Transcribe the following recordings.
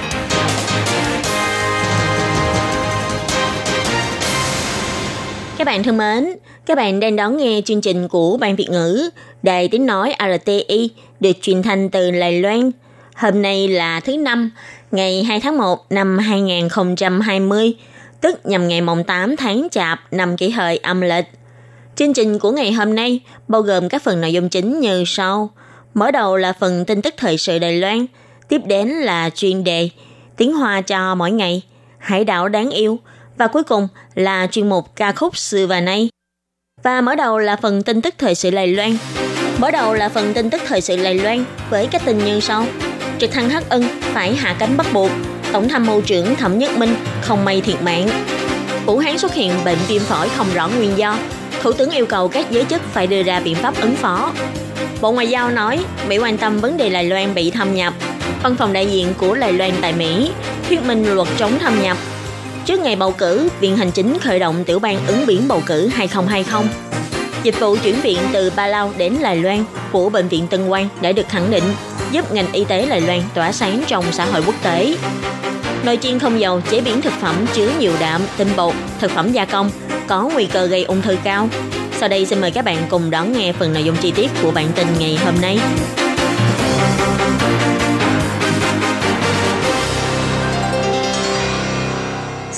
Các bạn thân mến, các bạn đang đón nghe chương trình của Ban Việt ngữ Đài tiếng nói RTI được truyền thanh từ Lài Loan. Hôm nay là thứ năm, ngày 2 tháng 1 năm 2020, tức nhằm ngày mùng 8 tháng Chạp năm kỷ hợi âm lịch. Chương trình của ngày hôm nay bao gồm các phần nội dung chính như sau. Mở đầu là phần tin tức thời sự Đài Loan, tiếp đến là chuyên đề Tiếng Hoa cho mỗi ngày, Hải đảo đáng yêu và cuối cùng là chuyên mục ca khúc xưa và nay. Và mở đầu là phần tin tức thời sự Lài Loan. Mở đầu là phần tin tức thời sự Lài Loan với các tin như sau. Trực thăng Hắc Ân phải hạ cánh bắt buộc. Tổng tham mưu trưởng Thẩm Nhất Minh không may thiệt mạng. Vũ Hán xuất hiện bệnh viêm phổi không rõ nguyên do. Thủ tướng yêu cầu các giới chức phải đưa ra biện pháp ứng phó. Bộ Ngoại giao nói Mỹ quan tâm vấn đề Lài Loan bị thâm nhập. Văn phòng đại diện của Lài Loan tại Mỹ thuyết minh luật chống thâm nhập. Trước ngày bầu cử, Viện Hành Chính khởi động tiểu ban ứng biển bầu cử 2020. Dịch vụ chuyển viện từ Ba Lao đến Đài Loan của Bệnh viện Tân Quang đã được khẳng định giúp ngành y tế Đài Loan tỏa sáng trong xã hội quốc tế. Nồi chiên không dầu chế biến thực phẩm chứa nhiều đạm, tinh bột, thực phẩm gia công có nguy cơ gây ung thư cao. Sau đây xin mời các bạn cùng đón nghe phần nội dung chi tiết của bản tin ngày hôm nay.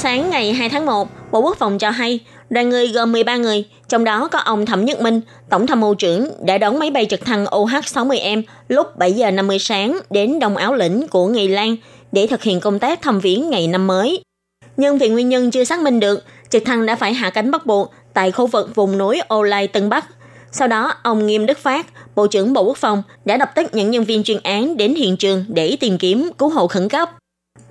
Sáng ngày 2 tháng 1, Bộ Quốc phòng cho hay đoàn người gồm 13 người, trong đó có ông Thẩm Nhất Minh, Tổng tham mưu trưởng đã đón máy bay trực thăng OH-60M lúc 7 giờ 50 sáng đến Đông Áo Lĩnh của Nghi Lan để thực hiện công tác thăm viếng ngày năm mới. Nhưng vì nguyên nhân chưa xác minh được, trực thăng đã phải hạ cánh bắt buộc tại khu vực vùng núi Ô Lai Tân Bắc. Sau đó, ông Nghiêm Đức Phát, Bộ trưởng Bộ Quốc phòng, đã lập tức những nhân viên chuyên án đến hiện trường để tìm kiếm cứu hộ khẩn cấp.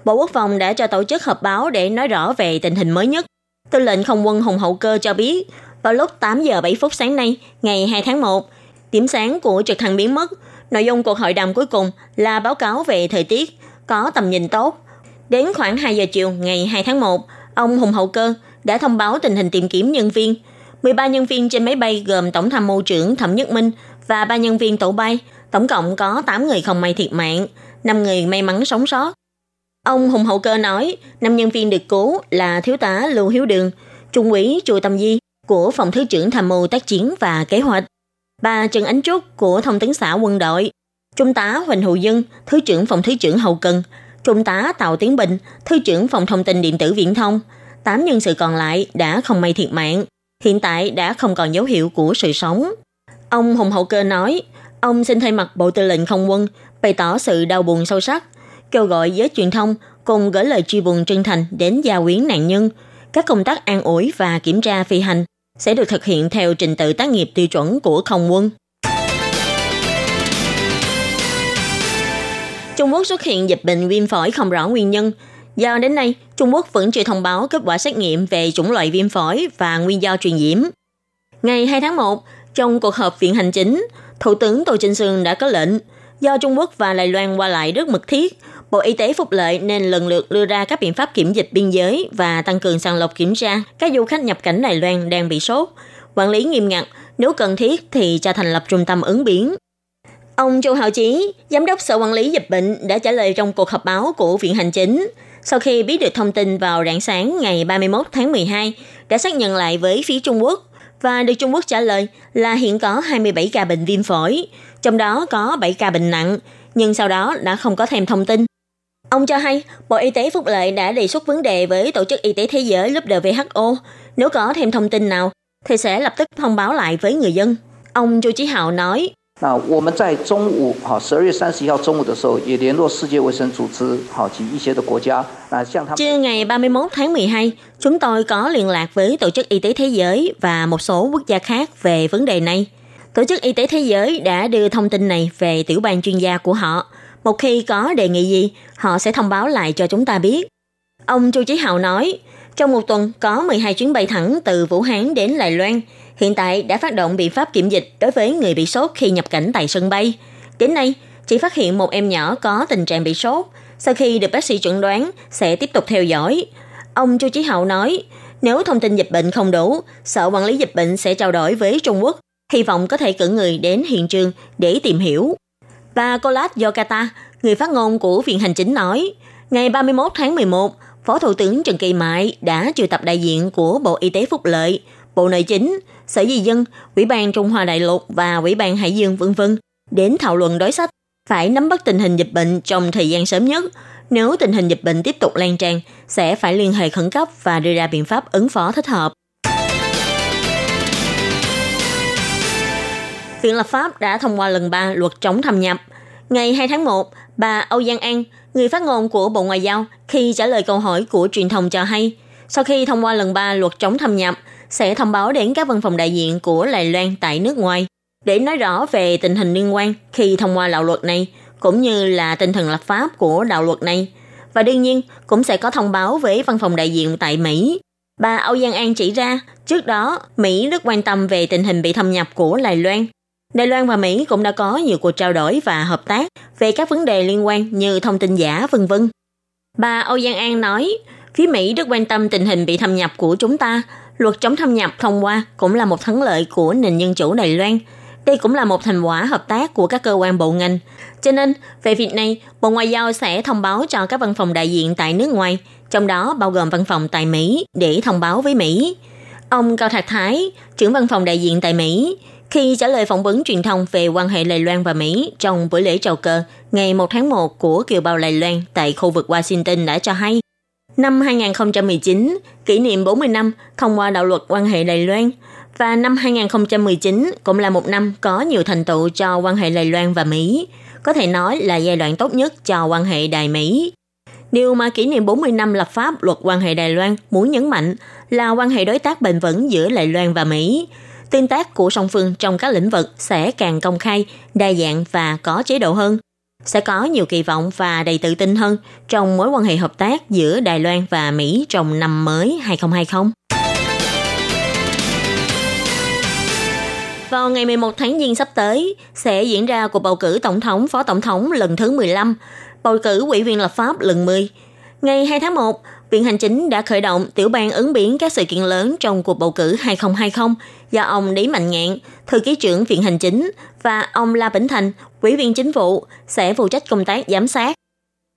Bộ Quốc phòng đã cho tổ chức họp báo để nói rõ về tình hình mới nhất. Tư lệnh không quân Hùng Hậu Cơ cho biết, vào lúc 8 giờ 7 phút sáng nay, ngày 2 tháng 1, điểm sáng của trực thăng biến mất. Nội dung cuộc hội đàm cuối cùng là báo cáo về thời tiết, có tầm nhìn tốt. Đến khoảng 2 giờ chiều ngày 2 tháng 1, ông Hùng Hậu Cơ đã thông báo tình hình tìm kiếm nhân viên. 13 nhân viên trên máy bay gồm Tổng tham mưu trưởng Thẩm Nhất Minh và 3 nhân viên tổ bay. Tổng cộng có 8 người không may thiệt mạng, 5 người may mắn sống sót. Ông Hùng Hậu Cơ nói, năm nhân viên được cứu là thiếu tá Lưu Hiếu Đường, trung úy Chùa Tâm Di của phòng thứ trưởng tham mưu tác chiến và kế hoạch, bà Trần Ánh Trúc của thông tấn xã quân đội, trung tá Huỳnh Hữu Dân, thứ trưởng phòng thứ trưởng hậu cần, trung tá Tào Tiến Bình, thứ trưởng phòng thông tin điện tử viễn thông. Tám nhân sự còn lại đã không may thiệt mạng, hiện tại đã không còn dấu hiệu của sự sống. Ông Hùng Hậu Cơ nói, ông xin thay mặt Bộ Tư lệnh Không quân bày tỏ sự đau buồn sâu sắc kêu gọi giới truyền thông cùng gửi lời chia buồn chân thành đến gia quyến nạn nhân. Các công tác an ủi và kiểm tra phi hành sẽ được thực hiện theo trình tự tác nghiệp tiêu chuẩn của không quân. Trung Quốc xuất hiện dịch bệnh viêm phổi không rõ nguyên nhân. Do đến nay, Trung Quốc vẫn chưa thông báo kết quả xét nghiệm về chủng loại viêm phổi và nguyên do truyền nhiễm. Ngày 2 tháng 1, trong cuộc họp viện hành chính, Thủ tướng Tô Trinh Sương đã có lệnh do Trung Quốc và Đài Loan qua lại rất mật thiết, Bộ Y tế Phúc Lợi nên lần lượt đưa ra các biện pháp kiểm dịch biên giới và tăng cường sàng lọc kiểm tra các du khách nhập cảnh Đài Loan đang bị sốt, quản lý nghiêm ngặt, nếu cần thiết thì cho thành lập trung tâm ứng biến. Ông Châu Hạo Chí, Giám đốc Sở Quản lý Dịch bệnh đã trả lời trong cuộc họp báo của Viện Hành Chính. Sau khi biết được thông tin vào rạng sáng ngày 31 tháng 12, đã xác nhận lại với phía Trung Quốc và được Trung Quốc trả lời là hiện có 27 ca bệnh viêm phổi, trong đó có 7 ca bệnh nặng, nhưng sau đó đã không có thêm thông tin. Ông cho hay, Bộ Y tế Phúc Lợi đã đề xuất vấn đề với Tổ chức Y tế Thế giới lúc WHO. Nếu có thêm thông tin nào, thì sẽ lập tức thông báo lại với người dân. Ông Chu Chí Hạo nói, 那我们在中午，好，十二月三十一号中午的时候，也联络世界卫生组织，好及一些的国家，那向他们 Trưa ngày 31 tháng 12, chúng tôi có liên lạc với Tổ chức Y tế Thế giới và một số quốc gia khác về vấn đề này. Tổ chức Y tế Thế giới đã đưa thông tin này về tiểu ban chuyên gia của họ. Một khi có đề nghị gì, họ sẽ thông báo lại cho chúng ta biết. Ông Chu Chí Hào nói, Trong một tuần có 12 chuyến bay thẳng từ Vũ Hán đến Đài Loan. Hiện tại đã phát động biện pháp kiểm dịch đối với người bị sốt khi nhập cảnh tại sân bay. Đến nay, chỉ phát hiện một em nhỏ có tình trạng bị sốt. Sau khi được bác sĩ chuẩn đoán, sẽ tiếp tục theo dõi. Ông Chu Chí Hậu nói, nếu thông tin dịch bệnh không đủ, Sở Quản lý Dịch bệnh sẽ trao đổi với Trung Quốc, hy vọng có thể cử người đến hiện trường để tìm hiểu. Bà Kolat Yokata, người phát ngôn của Viện Hành Chính nói, ngày 31 tháng 11, Phó Thủ tướng Trần Kỳ Mại đã triệu tập đại diện của Bộ Y tế Phúc Lợi, Bộ Nội chính, Sở Di dân, Ủy ban Trung Hoa Đại lục và Ủy ban Hải Dương vân vân đến thảo luận đối sách phải nắm bắt tình hình dịch bệnh trong thời gian sớm nhất. Nếu tình hình dịch bệnh tiếp tục lan tràn, sẽ phải liên hệ khẩn cấp và đưa ra biện pháp ứng phó thích hợp. Viện lập pháp đã thông qua lần 3 luật chống thâm nhập. Ngày 2 tháng 1, bà Âu Giang An, người phát ngôn của Bộ Ngoại giao, khi trả lời câu hỏi của truyền thông cho hay, sau khi thông qua lần 3 luật chống thâm nhập, sẽ thông báo đến các văn phòng đại diện của Đài Loan tại nước ngoài để nói rõ về tình hình liên quan khi thông qua đạo luật này, cũng như là tinh thần lập pháp của đạo luật này. Và đương nhiên, cũng sẽ có thông báo với văn phòng đại diện tại Mỹ. Bà Âu Giang An chỉ ra, trước đó, Mỹ rất quan tâm về tình hình bị thâm nhập của Đài Loan. Đài Loan và Mỹ cũng đã có nhiều cuộc trao đổi và hợp tác về các vấn đề liên quan như thông tin giả, vân vân. Bà Âu Giang An nói, phía Mỹ rất quan tâm tình hình bị thâm nhập của chúng ta. Luật chống thâm nhập thông qua cũng là một thắng lợi của nền dân chủ Đài Loan – đây cũng là một thành quả hợp tác của các cơ quan bộ ngành. Cho nên, về việc này, Bộ Ngoại giao sẽ thông báo cho các văn phòng đại diện tại nước ngoài, trong đó bao gồm văn phòng tại Mỹ, để thông báo với Mỹ. Ông Cao Thạc Thái, trưởng văn phòng đại diện tại Mỹ, khi trả lời phỏng vấn truyền thông về quan hệ Đài Loan và Mỹ trong buổi lễ chào cờ ngày 1 tháng 1 của kiều bào Đài Loan tại khu vực Washington đã cho hay, năm 2019, kỷ niệm 40 năm thông qua đạo luật quan hệ Đài Loan – và năm 2019 cũng là một năm có nhiều thành tựu cho quan hệ Đài Loan và Mỹ, có thể nói là giai đoạn tốt nhất cho quan hệ Đài Mỹ. Điều mà kỷ niệm 40 năm lập pháp luật quan hệ Đài Loan muốn nhấn mạnh là quan hệ đối tác bền vững giữa Đài Loan và Mỹ. Tương tác của song phương trong các lĩnh vực sẽ càng công khai, đa dạng và có chế độ hơn. Sẽ có nhiều kỳ vọng và đầy tự tin hơn trong mối quan hệ hợp tác giữa Đài Loan và Mỹ trong năm mới 2020. Vào ngày 11 tháng Giêng sắp tới, sẽ diễn ra cuộc bầu cử tổng thống, phó tổng thống lần thứ 15, bầu cử ủy viên lập pháp lần 10. Ngày 2 tháng 1, Viện Hành Chính đã khởi động tiểu ban ứng biến các sự kiện lớn trong cuộc bầu cử 2020 do ông Lý Mạnh Ngạn, thư ký trưởng Viện Hành Chính và ông La Bỉnh Thành, ủy viên chính vụ sẽ phụ trách công tác giám sát.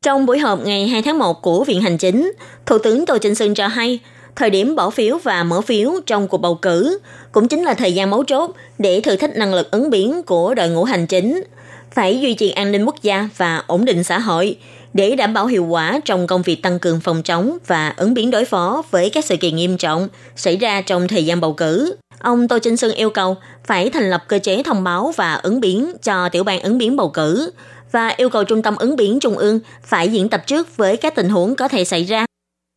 Trong buổi họp ngày 2 tháng 1 của Viện Hành Chính, Thủ tướng Tô Trinh Sương cho hay, thời điểm bỏ phiếu và mở phiếu trong cuộc bầu cử cũng chính là thời gian mấu chốt để thử thách năng lực ứng biến của đội ngũ hành chính, phải duy trì an ninh quốc gia và ổn định xã hội để đảm bảo hiệu quả trong công việc tăng cường phòng chống và ứng biến đối phó với các sự kiện nghiêm trọng xảy ra trong thời gian bầu cử. Ông Tô Trinh Sương yêu cầu phải thành lập cơ chế thông báo và ứng biến cho tiểu ban ứng biến bầu cử và yêu cầu trung tâm ứng biến trung ương phải diễn tập trước với các tình huống có thể xảy ra.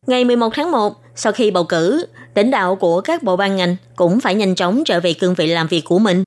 Ngày 11 tháng 1, sau khi bầu cử, lãnh đạo của các bộ ban ngành cũng phải nhanh chóng trở về cương vị làm việc của mình.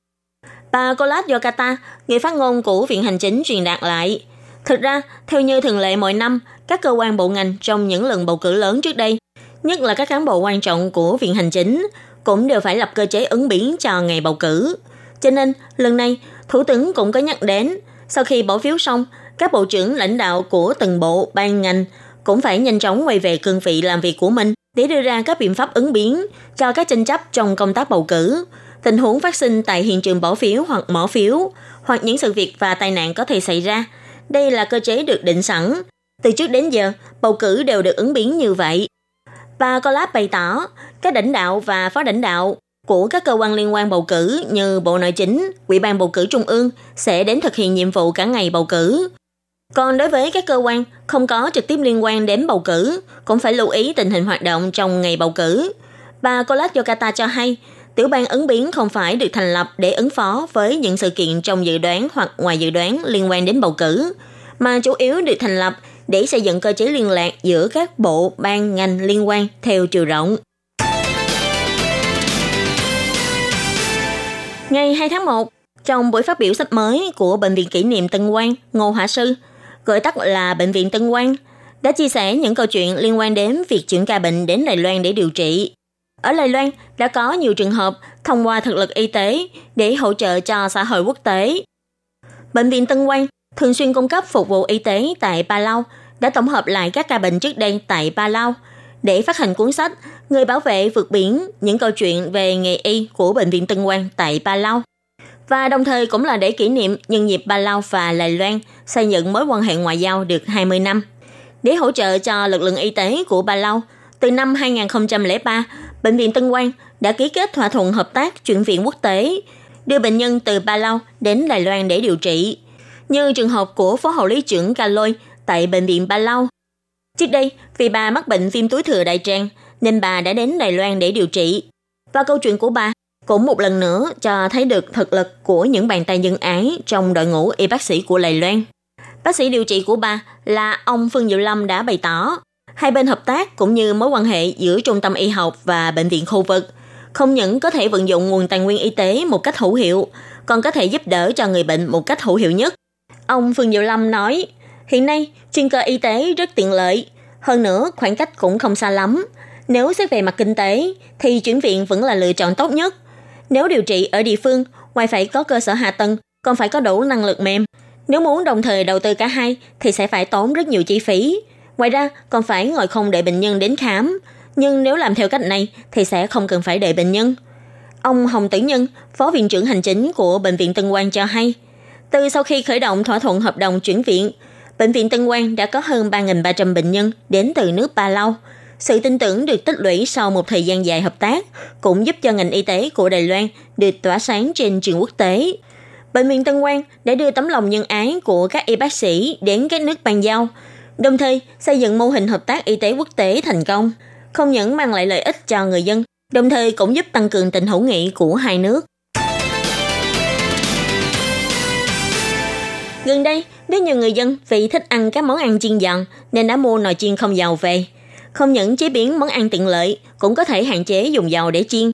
Bà Colas Yokata, người phát ngôn của Viện Hành Chính truyền đạt lại. Thực ra, theo như thường lệ mỗi năm, các cơ quan bộ ngành trong những lần bầu cử lớn trước đây, nhất là các cán bộ quan trọng của Viện Hành Chính, cũng đều phải lập cơ chế ứng biến cho ngày bầu cử. Cho nên, lần này, Thủ tướng cũng có nhắc đến, sau khi bỏ phiếu xong, các bộ trưởng lãnh đạo của từng bộ, ban ngành cũng phải nhanh chóng quay về cương vị làm việc của mình để đưa ra các biện pháp ứng biến cho các tranh chấp trong công tác bầu cử, tình huống phát sinh tại hiện trường bỏ phiếu hoặc mở phiếu, hoặc những sự việc và tai nạn có thể xảy ra. Đây là cơ chế được định sẵn. Từ trước đến giờ, bầu cử đều được ứng biến như vậy. Bà Collab bày tỏ, các lãnh đạo và phó lãnh đạo của các cơ quan liên quan bầu cử như Bộ Nội chính, Ủy ban bầu cử Trung ương sẽ đến thực hiện nhiệm vụ cả ngày bầu cử. Còn đối với các cơ quan không có trực tiếp liên quan đến bầu cử, cũng phải lưu ý tình hình hoạt động trong ngày bầu cử. Bà Collab Yokata cho hay, tiểu ban ứng biến không phải được thành lập để ứng phó với những sự kiện trong dự đoán hoặc ngoài dự đoán liên quan đến bầu cử, mà chủ yếu được thành lập để xây dựng cơ chế liên lạc giữa các bộ, ban, ngành liên quan theo chiều rộng. Ngày 2 tháng 1, trong buổi phát biểu sách mới của Bệnh viện Kỷ niệm Tân Quang, Ngô Hạ Sư, gọi tắt là Bệnh viện Tân Quang, đã chia sẻ những câu chuyện liên quan đến việc chuyển ca bệnh đến Đài Loan để điều trị. Ở Lai Loan đã có nhiều trường hợp thông qua thực lực y tế để hỗ trợ cho xã hội quốc tế. Bệnh viện Tân Quang thường xuyên cung cấp phục vụ y tế tại Ba Lao đã tổng hợp lại các ca bệnh trước đây tại Ba Lao để phát hành cuốn sách Người bảo vệ vượt biển, những câu chuyện về nghề y của Bệnh viện Tân Quang tại Ba Lao. Và đồng thời cũng là để kỷ niệm nhân dịp Ba Lao và Lài Loan xây dựng mối quan hệ ngoại giao được 20 năm. Để hỗ trợ cho lực lượng y tế của Ba Lao, từ năm 2003, Bệnh viện Tân Quang đã ký kết thỏa thuận hợp tác chuyển viện quốc tế, đưa bệnh nhân từ Ba Lao đến Đài Loan để điều trị. Như trường hợp của Phó Hậu lý trưởng Ca Lôi tại Bệnh viện Ba Lao. Trước đây, vì bà mắc bệnh viêm túi thừa đại tràng, nên bà đã đến Đài Loan để điều trị. Và câu chuyện của bà cũng một lần nữa cho thấy được thực lực của những bàn tay nhân ái trong đội ngũ y bác sĩ của Đài Loan. Bác sĩ điều trị của bà là ông Phương Diệu Lâm đã bày tỏ, hai bên hợp tác cũng như mối quan hệ giữa trung tâm y học và bệnh viện khu vực không những có thể vận dụng nguồn tài nguyên y tế một cách hữu hiệu, còn có thể giúp đỡ cho người bệnh một cách hữu hiệu nhất. Ông Phương Diệu Lâm nói, hiện nay chuyên cơ y tế rất tiện lợi, hơn nữa khoảng cách cũng không xa lắm. Nếu xét về mặt kinh tế, thì chuyển viện vẫn là lựa chọn tốt nhất. Nếu điều trị ở địa phương, ngoài phải có cơ sở hạ tầng, còn phải có đủ năng lực mềm. Nếu muốn đồng thời đầu tư cả hai, thì sẽ phải tốn rất nhiều chi phí. Ngoài ra, còn phải ngồi không đợi bệnh nhân đến khám. Nhưng nếu làm theo cách này, thì sẽ không cần phải đợi bệnh nhân. Ông Hồng Tử Nhân, Phó Viện trưởng Hành chính của Bệnh viện Tân Quang cho hay, từ sau khi khởi động thỏa thuận hợp đồng chuyển viện, Bệnh viện Tân Quang đã có hơn 3.300 bệnh nhân đến từ nước Ba Lau. Sự tin tưởng được tích lũy sau một thời gian dài hợp tác cũng giúp cho ngành y tế của Đài Loan được tỏa sáng trên trường quốc tế. Bệnh viện Tân Quang đã đưa tấm lòng nhân ái của các y bác sĩ đến các nước bàn giao, đồng thời xây dựng mô hình hợp tác y tế quốc tế thành công, không những mang lại lợi ích cho người dân, đồng thời cũng giúp tăng cường tình hữu nghị của hai nước. Gần đây, rất nhiều người dân vì thích ăn các món ăn chiên giòn nên đã mua nồi chiên không dầu về. Không những chế biến món ăn tiện lợi, cũng có thể hạn chế dùng dầu để chiên.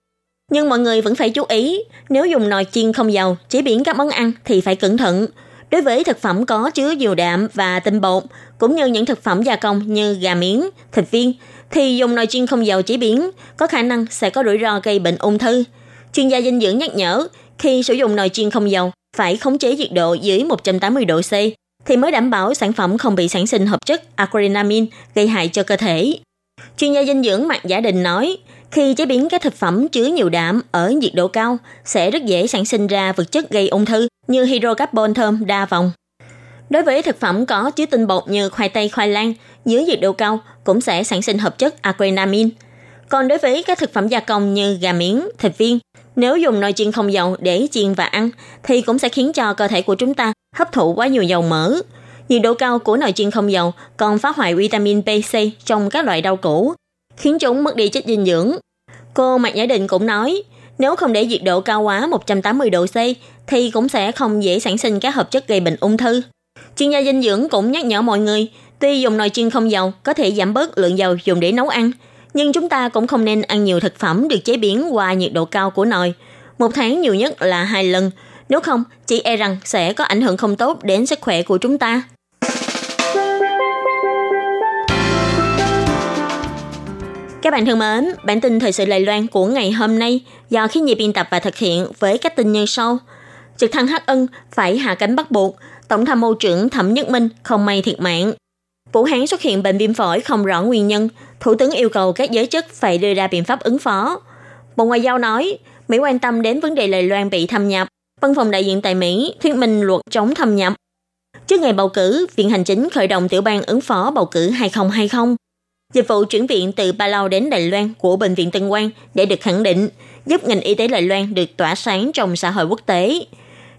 Nhưng mọi người vẫn phải chú ý, nếu dùng nồi chiên không dầu chế biến các món ăn thì phải cẩn thận. Đối với thực phẩm có chứa dầu đạm và tinh bột, cũng như những thực phẩm gia công như gà miếng, thịt viên, thì dùng nồi chiên không dầu chế biến có khả năng sẽ có rủi ro gây bệnh ung thư. Chuyên gia dinh dưỡng nhắc nhở, khi sử dụng nồi chiên không dầu phải khống chế nhiệt độ dưới 180 độ C thì mới đảm bảo sản phẩm không bị sản sinh hợp chất acrylamine gây hại cho cơ thể. Chuyên gia dinh dưỡng Mạc Giả Đình nói, khi chế biến các thực phẩm chứa nhiều đạm ở nhiệt độ cao sẽ rất dễ sản sinh ra vật chất gây ung thư như hydrocarbon thơm đa vòng. Đối với thực phẩm có chứa tinh bột như khoai tây, khoai lang, dưới nhiệt độ cao cũng sẽ sản sinh hợp chất acrylamine. Còn đối với các thực phẩm gia công như gà miếng, thịt viên, nếu dùng nồi chiên không dầu để chiên và ăn thì cũng sẽ khiến cho cơ thể của chúng ta hấp thụ quá nhiều dầu mỡ. Nhiệt độ cao của nồi chiên không dầu còn phá hoại vitamin B, C trong các loại rau củ, khiến chúng mất đi chất dinh dưỡng. Cô Mạc Nhã Định cũng nói, nếu không để nhiệt độ cao quá 180 độ C thì cũng sẽ không dễ sản sinh các hợp chất gây bệnh ung thư. Chuyên gia dinh dưỡng cũng nhắc nhở mọi người, tuy dùng nồi chiên không dầu có thể giảm bớt lượng dầu dùng để nấu ăn, nhưng chúng ta cũng không nên ăn nhiều thực phẩm được chế biến qua nhiệt độ cao của nồi. Một tháng nhiều nhất là hai lần, nếu không chỉ e rằng sẽ có ảnh hưởng không tốt đến sức khỏe của chúng ta. Các bạn thân mến, bản tin thời sự Lài Loan của ngày hôm nay do khi nhị biên tập và thực hiện với các tin như sau. Trực thăng Hắc Ân phải hạ cánh bắt buộc, Tổng tham mưu trưởng Thẩm Nhất Minh không may thiệt mạng. Vũ Hán xuất hiện bệnh viêm phổi không rõ nguyên nhân, Thủ tướng yêu cầu các giới chức phải đưa ra biện pháp ứng phó. Bộ Ngoại giao nói, Mỹ quan tâm đến vấn đề Lài Loan bị thâm nhập. Văn phòng đại diện tại Mỹ thuyết minh luật chống thâm nhập. Trước ngày bầu cử, Viện Hành Chính khởi động tiểu ban ứng phó bầu cử 2020. Dịch vụ chuyển viện từ Ba Lao đến Đài Loan của Bệnh viện Tân Quang để được khẳng định, giúp ngành y tế Đài Loan được tỏa sáng trong xã hội quốc tế.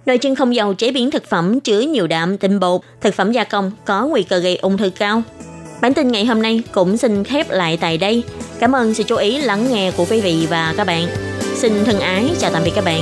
Nồi chiên không dầu chế biến thực phẩm chứa nhiều đạm, tinh bột, thực phẩm gia công có nguy cơ gây ung thư cao. Bản tin ngày hôm nay cũng xin khép lại tại đây. Cảm ơn sự chú ý lắng nghe của quý vị và các bạn. Xin thân ái chào tạm biệt các bạn.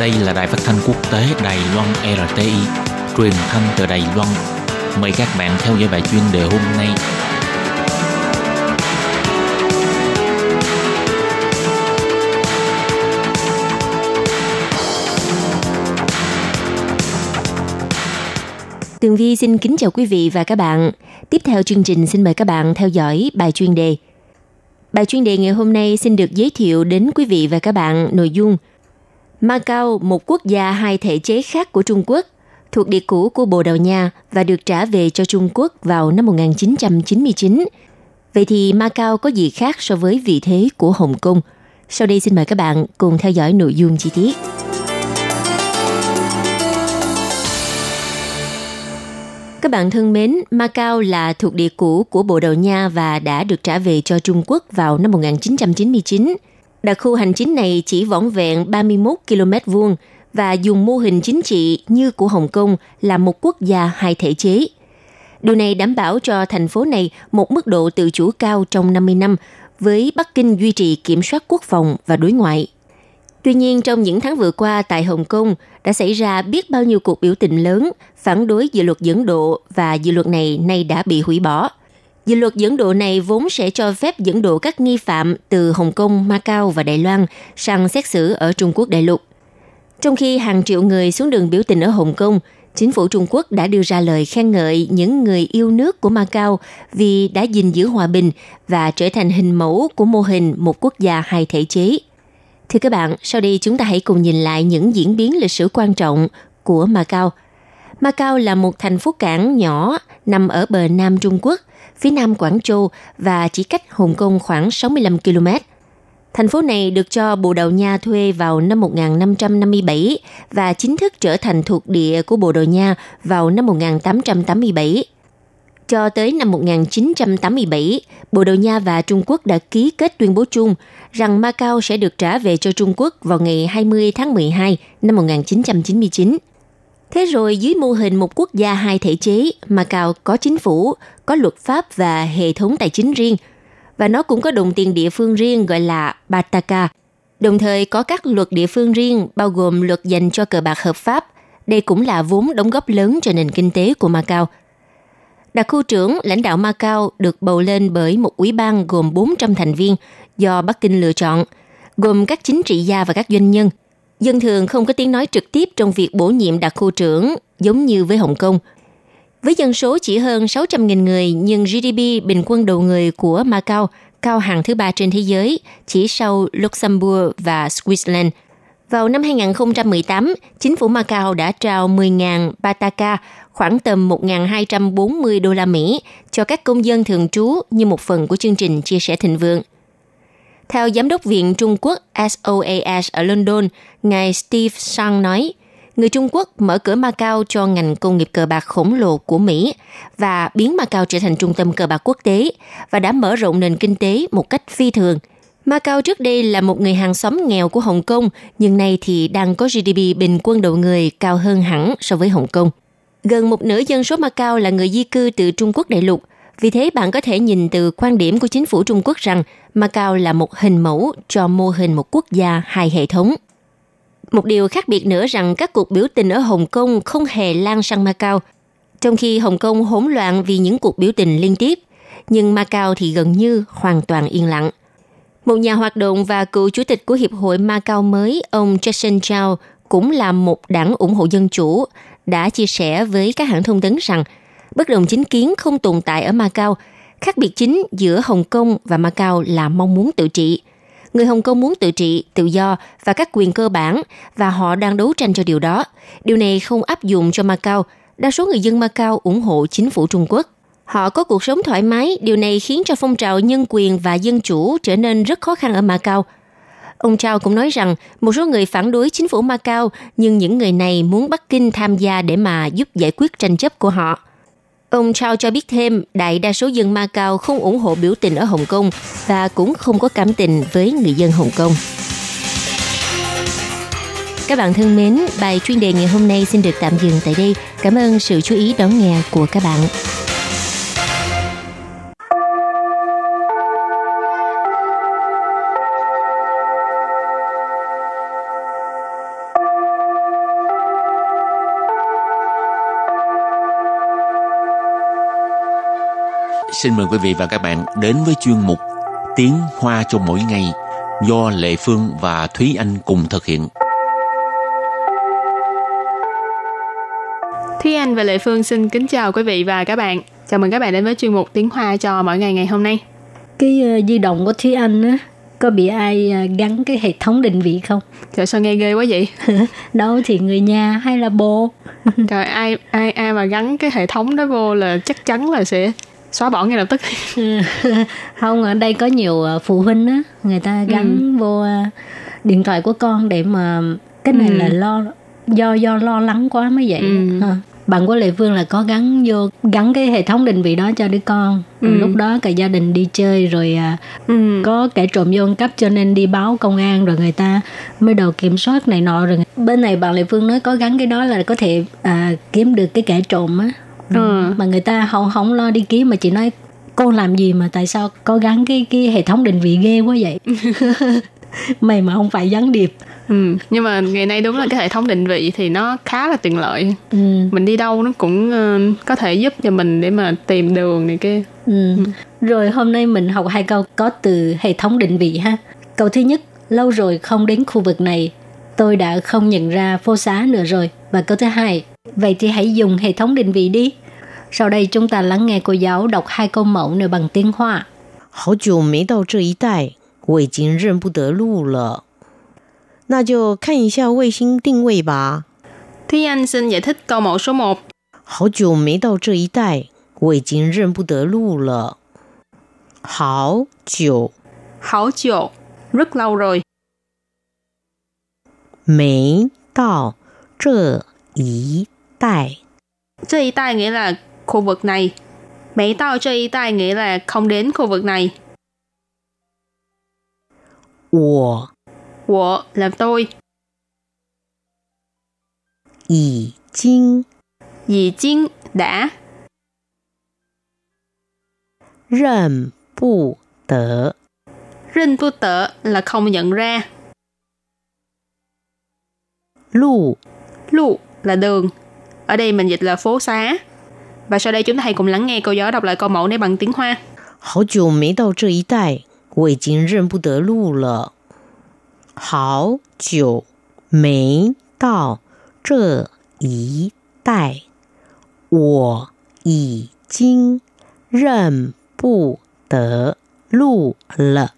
Đây là đài phát thanh quốc tế Đài Loan RTI, truyền thanh từ Đài Loan. Mời các bạn theo dõi bài chuyên đề hôm nay. Tường Vi xin kính chào quý vị và các bạn. Tiếp theo chương trình xin mời các bạn theo dõi bài chuyên đề. Bài chuyên đề ngày hôm nay xin được giới thiệu đến quý vị và các bạn nội dung Macau, một quốc gia hai thể chế khác của Trung Quốc, thuộc địa cũ của Bồ Đào Nha và được trả về cho Trung Quốc vào năm 1999. Vậy thì Macau có gì khác so với vị thế của Hồng Kông? Sau đây xin mời các bạn cùng theo dõi nội dung chi tiết. Các bạn thân mến, Macau là thuộc địa cũ của Bồ Đào Nha và đã được trả về cho Trung Quốc vào năm 1999. Đặc khu hành chính này chỉ vỏn vẹn 31 km vuông và dùng mô hình chính trị như của Hồng Kông là một quốc gia hai thể chế. Điều này đảm bảo cho thành phố này một mức độ tự chủ cao trong 50 năm, với Bắc Kinh duy trì kiểm soát quốc phòng và đối ngoại. Tuy nhiên, trong những tháng vừa qua tại Hồng Kông đã xảy ra biết bao nhiêu cuộc biểu tình lớn phản đối dự luật dẫn độ và dự luật này nay đã bị hủy bỏ. Dự luật dẫn độ này vốn sẽ cho phép dẫn độ các nghi phạm từ Hồng Kông, Macau và Đài Loan sang xét xử ở Trung Quốc đại lục. Trong khi hàng triệu người xuống đường biểu tình ở Hồng Kông, chính phủ Trung Quốc đã đưa ra lời khen ngợi những người yêu nước của Macau vì đã gìn giữ hòa bình và trở thành hình mẫu của mô hình một quốc gia hai thể chế. Thưa các bạn, sau đây chúng ta hãy cùng nhìn lại những diễn biến lịch sử quan trọng của Macau. Macau là một thành phố cảng nhỏ nằm ở bờ Nam Trung Quốc, phía nam Quảng Châu và chỉ cách Hồng Kông khoảng 65 km. Thành phố này được cho Bồ Đào Nha thuê vào năm 1557 và chính thức trở thành thuộc địa của Bồ Đào Nha vào năm 1887. Cho tới năm 1987, Bồ Đào Nha và Trung Quốc đã ký kết tuyên bố chung rằng Macau sẽ được trả về cho Trung Quốc vào ngày 20 tháng 12 năm 1999. Thế rồi dưới mô hình một quốc gia hai thể chế, Macau có chính phủ, có luật pháp và hệ thống tài chính riêng, và nó cũng có đồng tiền địa phương riêng gọi là Bataka. Đồng thời có các luật địa phương riêng bao gồm luật dành cho cờ bạc hợp pháp. Đây cũng là vốn đóng góp lớn cho nền kinh tế của Macau. Đặc khu trưởng lãnh đạo Macau được bầu lên bởi một ủy ban gồm 400 thành viên do Bắc Kinh lựa chọn, gồm các chính trị gia và các doanh nhân. Dân thường không có tiếng nói trực tiếp trong việc bổ nhiệm đặc khu trưởng giống như với Hồng Kông. Với dân số chỉ hơn 600.000 người nhưng GDP bình quân đầu người của Macau cao hàng thứ ba trên thế giới, chỉ sau Luxembourg và Switzerland. Vào năm 2018, chính phủ Macau đã trao 10.000 Bataka, khoảng tầm 1.240 đô la Mỹ, cho các công dân thường trú như một phần của chương trình chia sẻ thịnh vượng. Theo Giám đốc Viện Trung Quốc SOAS ở London, ngài Steve Sang nói, người Trung Quốc mở cửa Macau cho ngành công nghiệp cờ bạc khổng lồ của Mỹ và biến Macau trở thành trung tâm cờ bạc quốc tế và đã mở rộng nền kinh tế một cách phi thường. Macau trước đây là một người hàng xóm nghèo của Hồng Kông, nhưng nay thì đang có GDP bình quân đầu người cao hơn hẳn so với Hồng Kông. Gần một nửa dân số Macau là người di cư từ Trung Quốc đại lục, vì thế bạn có thể nhìn từ quan điểm của chính phủ Trung Quốc rằng Macau là một hình mẫu cho mô hình một quốc gia hai hệ thống. Một điều khác biệt nữa rằng các cuộc biểu tình ở Hồng Kông không hề lan sang Macau, trong khi Hồng Kông hỗn loạn vì những cuộc biểu tình liên tiếp, nhưng Macau thì gần như hoàn toàn yên lặng. Một nhà hoạt động và cựu chủ tịch của Hiệp hội Macau mới, ông Jason Chao, cũng là một đảng ủng hộ dân chủ, đã chia sẻ với các hãng thông tấn rằng bất đồng chính kiến không tồn tại ở Macau. Khác biệt chính giữa Hồng Kông và Macau là mong muốn tự trị. Người Hồng Kông muốn tự trị, tự do và các quyền cơ bản và họ đang đấu tranh cho điều đó. Điều này không áp dụng cho Macau. Đa số người dân Macau ủng hộ chính phủ Trung Quốc. Họ có cuộc sống thoải mái, điều này khiến cho phong trào nhân quyền và dân chủ trở nên rất khó khăn ở Macau. Ông Chao cũng nói rằng một số người phản đối chính phủ Macau, nhưng những người này muốn Bắc Kinh tham gia để mà giúp giải quyết tranh chấp của họ. Ông Chao cho biết thêm, đại đa số dân Macau không ủng hộ biểu tình ở Hồng Kông và cũng không có cảm tình với người dân Hồng Kông. Các bạn thân mến, bài chuyên đề ngày hôm nay xin được tạm dừng tại đây. Cảm ơn sự chú ý đón nghe của các bạn. Xin mời quý vị và các bạn đến với chuyên mục Tiếng Hoa cho mỗi ngày do Lệ Phương và Thúy Anh cùng thực hiện. Thúy Anh và Lệ Phương xin kính chào quý vị và các bạn. Chào mừng các bạn đến với chuyên mục Tiếng Hoa cho mỗi ngày ngày hôm nay. Cái uh, di động của Thúy Anh á, có bị ai uh, gắn cái hệ thống định vị không? Trời sao nghe ghê quá vậy? Đâu thì người nhà hay là bố? Trời ai ai ai mà gắn cái hệ thống đó vô là chắc chắn là sẽ xóa bỏ ngay lập tức không ở đây có nhiều ờ, phụ huynh á người ta gắn ừ. vô ờ, điện thoại của con để mà cái này ừ. là lo do do lo lắng quá mới vậy ừ. ha bạn của lệ phương là có gắn vô gắn cái hệ thống định vị đó cho đứa con ừ. lúc đó cả gia đình đi chơi rồi à, ừ. có kẻ trộm vô cấp cho nên đi báo công an rồi người ta mới đầu kiểm soát này nọ rồi bên này bạn lệ phương nói có gắn cái đó là có thể à, kiếm được cái kẻ trộm á ừ. mà người ta không không lo đi kiếm mà chỉ nói cô làm gì mà tại sao có gắn cái cái hệ thống định vị ghê quá vậy mày mà không phải gián điệp ừ. nhưng mà ngày nay đúng là cái hệ thống định vị thì nó khá là tiện lợi ừ. mình đi đâu nó cũng uh, có thể giúp cho mình để mà tìm đường này kia ừ. Ừ. rồi hôm nay mình học hai câu có từ hệ thống định vị ha câu thứ nhất lâu rồi không đến khu vực này tôi đã không nhận ra phố xá nữa rồi và câu thứ hai vậy thì hãy dùng hệ thống định vị đi sau đây chúng ta lắng nghe cô giáo đọc hai câu mẫu này bằng tiếng Hoa. 好久没到这一带，我已经认不得路了。那就看一下卫星定位吧。Thúy Anh xin giải thích câu mẫu số 1. 好久没到这一带，我已经认不得路了。好久，好久, rất lâu rồi. 没到这 ý tại. Chơi ý tại nghĩa là khu vực này. Mấy tao chơi ý tại nghĩa là không đến khu vực này. Wo. Wo là tôi. Yì chinh. Yì chinh đã. Rần bù tớ. Rần bù tớ là không nhận ra. Lù. Lù là đường. Ở đây mình dịch là phố xá. Và sau đây chúng ta hãy cùng lắng nghe cô giáo đọc lại câu mẫu này bằng tiếng Hoa. 好久没到这一带，我已经认不得路了。好久没到这一带，我已经认不得路了。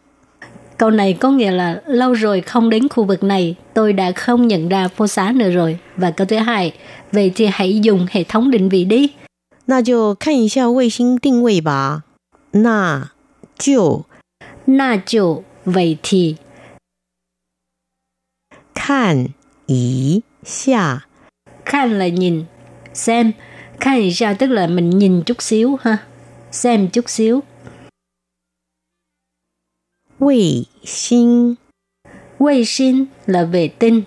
Câu này có nghĩa là lâu rồi không đến khu vực này, tôi đã không nhận ra phố xá nữa rồi. Và câu thứ hai, vậy thì hãy dùng hệ thống định vị đi. 那就看一下卫星定位吧。那就 Na就 vậy thì 看一下 Khan là nhìn, xem. Khan thì sao tức là mình nhìn chút xíu ha. Xem chút xíu. 卫星 Vệ sinh là vệ tinh.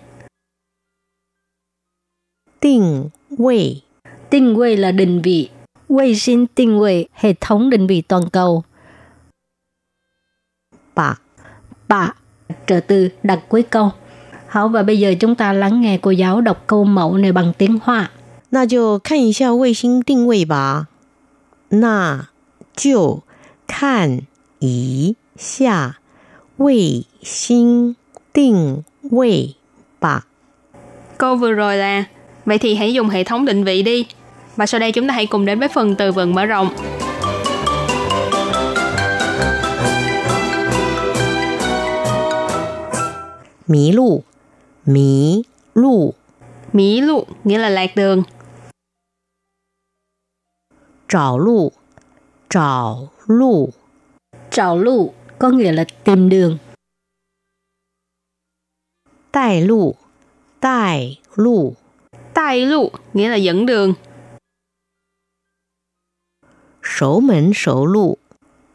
定位 Tinh vị là định vị. Vệ sinh tinh vị, hệ thống định vị toàn cầu. 把 Bà, trợ từ đặt cuối câu. Hảo và bây giờ chúng ta lắng nghe cô giáo đọc câu mẫu này bằng tiếng Hoa. 那就看一下卫星定位吧。那就看一下 卫星定位吧。 Câu vừa rồi là Vậy thì hãy dùng hệ thống định vị đi. Và sau đây chúng ta hãy cùng đến với phần từ vựng mở rộng. 迷路，迷路， Mỹ lụ nghĩa là lạc đường. 找路，找路， Trào lụ có nghĩa là tìm đường. Tài lụ Tài lụ Tài lụ nghĩa là dẫn đường. Sổ mệnh sổ lụ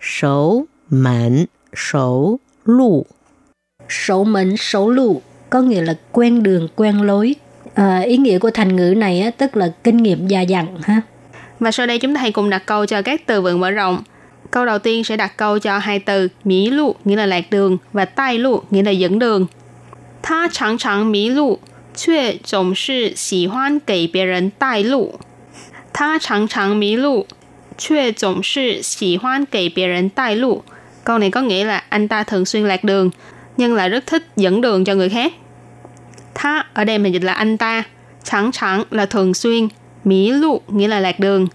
Sổ mệnh sổ lụ Sổ mệnh sổ lụ có nghĩa là quen đường quen lối. À, ý nghĩa của thành ngữ này á, tức là kinh nghiệm già dặn ha. Và sau đây chúng ta hãy cùng đặt câu cho các từ vựng mở rộng. Câu đầu tiên sẽ đặt câu cho hai từ mỹ lụ nghĩa là lạc đường và tai lụ nghĩa là dẫn đường. Ta常常迷路，却总是喜欢给别人带路。他常常迷路，却总是喜欢给别人带路. Câu này có nghĩa là anh ta thường xuyên lạc đường, nhưng lại rất thích dẫn đường cho người khác. Tha ở đây mình dịch là anh ta, chẳng chẳng là thường xuyên, mỹ lụ nghĩa là lạc đường,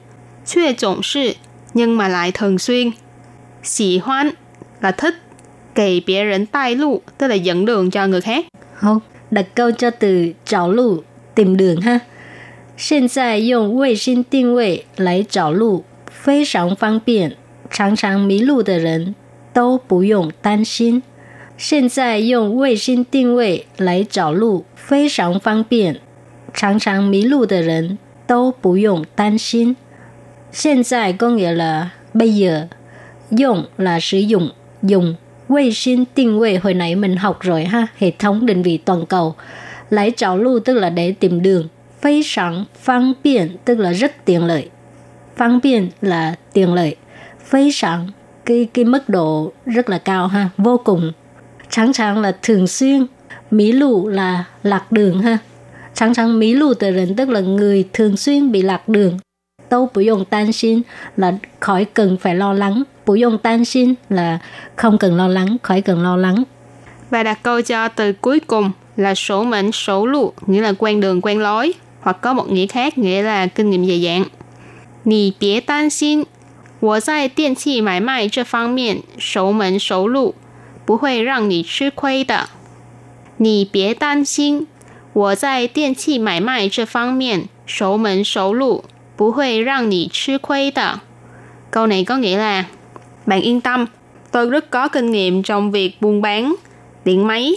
chuệ trọng sự nhưng mà lại thường xuyên, xỉ hoan là thích, kể bia rỉnh tai lụ tức là dẫn đường cho người khác. Không, đặt câu cho từ找路 tìm đường ha. 现在用卫星定位来找路非常方便，常常迷路的人都不用担心。现在用卫星定位来找路非常方便，常常迷路的人都不用担心。 Hiện tại có nghĩa là bây giờ. Dùng là sử dụng, dùng. Vệ sinh tinh vị hồi nãy mình học rồi ha, hệ thống định vị toàn cầu. Lấy trào lưu tức là để tìm đường. Phi sẵn, phương tiện tức là rất tiện lợi. Phương tiện là tiện lợi. Phi sẵn, cái, cái mức độ rất là cao ha, vô cùng. Chẳng chẳng là thường xuyên, mỹ lụ là lạc đường ha. Chẳng chẳng mỹ lụ tới 人 tức là người thường xuyên bị lạc đường, Đâu bù dùng tan xin là khỏi cần phải lo lắng. Bù dùng tan xin là không cần lo lắng, khỏi cần lo lắng. Và đặt câu cho từ cuối cùng là sổ mệnh sổ lụ, nghĩa là quen đường quen lối, hoặc có một nghĩa khác nghĩa là kinh nghiệm dày dạn. Nì bie tan xin, 我在电器买卖这方面熟门熟路，不会让你吃亏的。你别担心，我在电器买卖这方面熟门熟路， 不会让你吃亏的. Câu này có nghĩa là bạn yên tâm, tôi rất có kinh nghiệm trong việc buôn bán điện máy,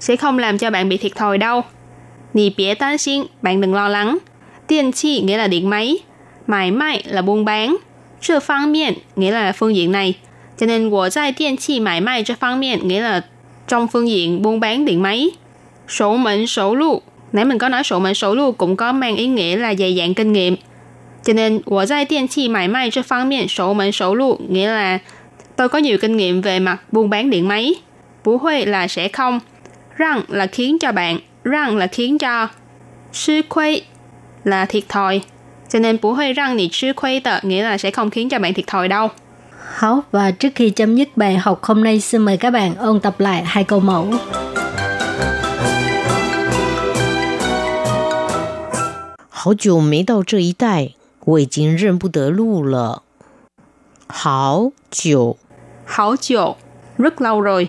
sẽ không làm cho bạn bị thiệt thòi đâu. Nì bie tan xin, bạn đừng lo lắng. Điện chi nghĩa là điện máy, mải mại là buôn bán, 这方面 nghĩa là phương diện này. Cho nên 我在电器买卖这方面 nghĩa là trong phương diện buôn bán điện máy. Sổ mệnh sổ lu. Nãy mình có nói sổ mệnh sổ lu cũng có mang ý nghĩa là dày dạn kinh nghiệm. Cho nên 我在电器买卖这方面熟门熟路 nghĩa là tôi có nhiều kinh nghiệm về mặt buôn bán điện máy. Bú huê là sẽ không. Răng là khiến cho bạn. Răng là khiến cho. Sư khuê là thiệt thòi. Cho nên bú huê răng nì sư khuê tờ nghĩa là sẽ không khiến cho bạn thiệt thòi đâu. Hảo, và trước khi chấm dứt bài học hôm nay xin mời các bạn ôn tập lại hai câu mẫu. 好久没到这一带， 我已经认不得路了。好久 Hảo chiều, rất lâu rồi.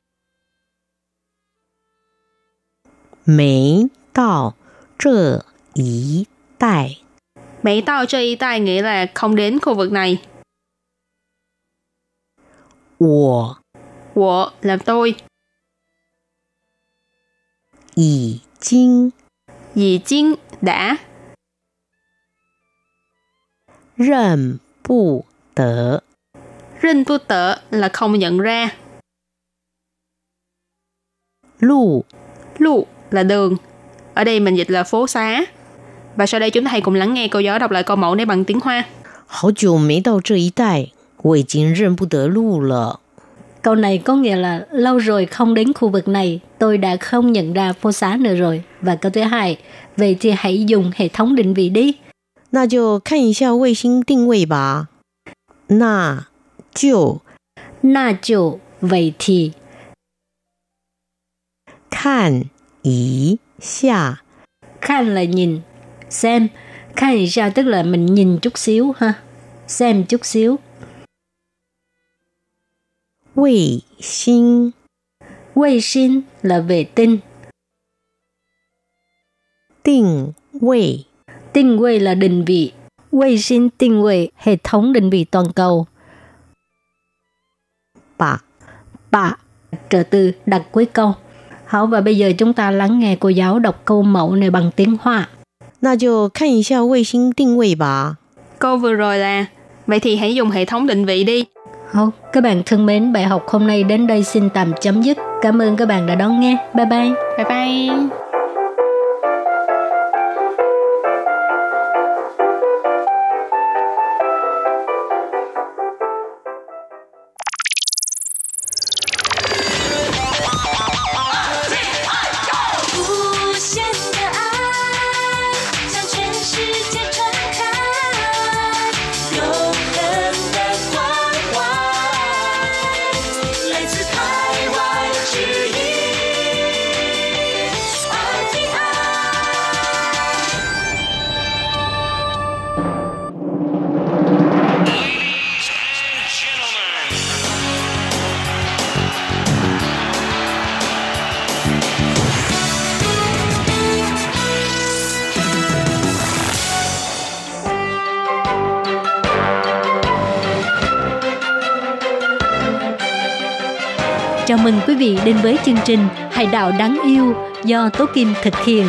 没到这一带， Mỹ tao cho y tai nghĩa là không đến khu vực này. 我 Wo là tôi. 已经 Dì Jin đã 认不得 Rinh tu tợ là không nhận ra. 路 Lu là đường. Ở đây mình dịch là phố xá. Và sau đây chúng ta hãy cùng lắng nghe cô giáo đọc lại câu mẫu này bằng tiếng Hoa. 好久没到这一带，我已经认不得路了。 Câu này có nghĩa là lâu rồi không đến khu vực này, tôi đã không nhận ra phố xá nữa rồi. Và câu thứ hai, vậy thì hãy dùng hệ thống định vị đi. 那就看一下卫星定位吧。那就 Na就 vậy thì 看一下 Khan là nhìn, xem. Khan thì sao tức là mình nhìn chút xíu ha. Xem chút xíu. 卫星 Vệ sinh là vệ tinh. 定位 Tinh vị là định vị. Vệ sinh tinh vị, hệ thống định vị toàn cầu. 吧。 Bạ, trợ từ đặt cuối câu. Hảo và bây giờ chúng ta lắng nghe cô giáo đọc câu mẫu này bằng tiếng Hoa. 那就看一下卫星定位吧。 Câu vừa rồi là Vậy thì hãy dùng hệ thống định vị đi. Hầu, các bạn thân mến, bài học hôm nay đến đây xin tạm chấm dứt. Cảm ơn các bạn đã đón nghe. Bye bye. Bye bye. Vị đến với chương trình Hải đảo đáng yêu do Tố Kim thực hiện.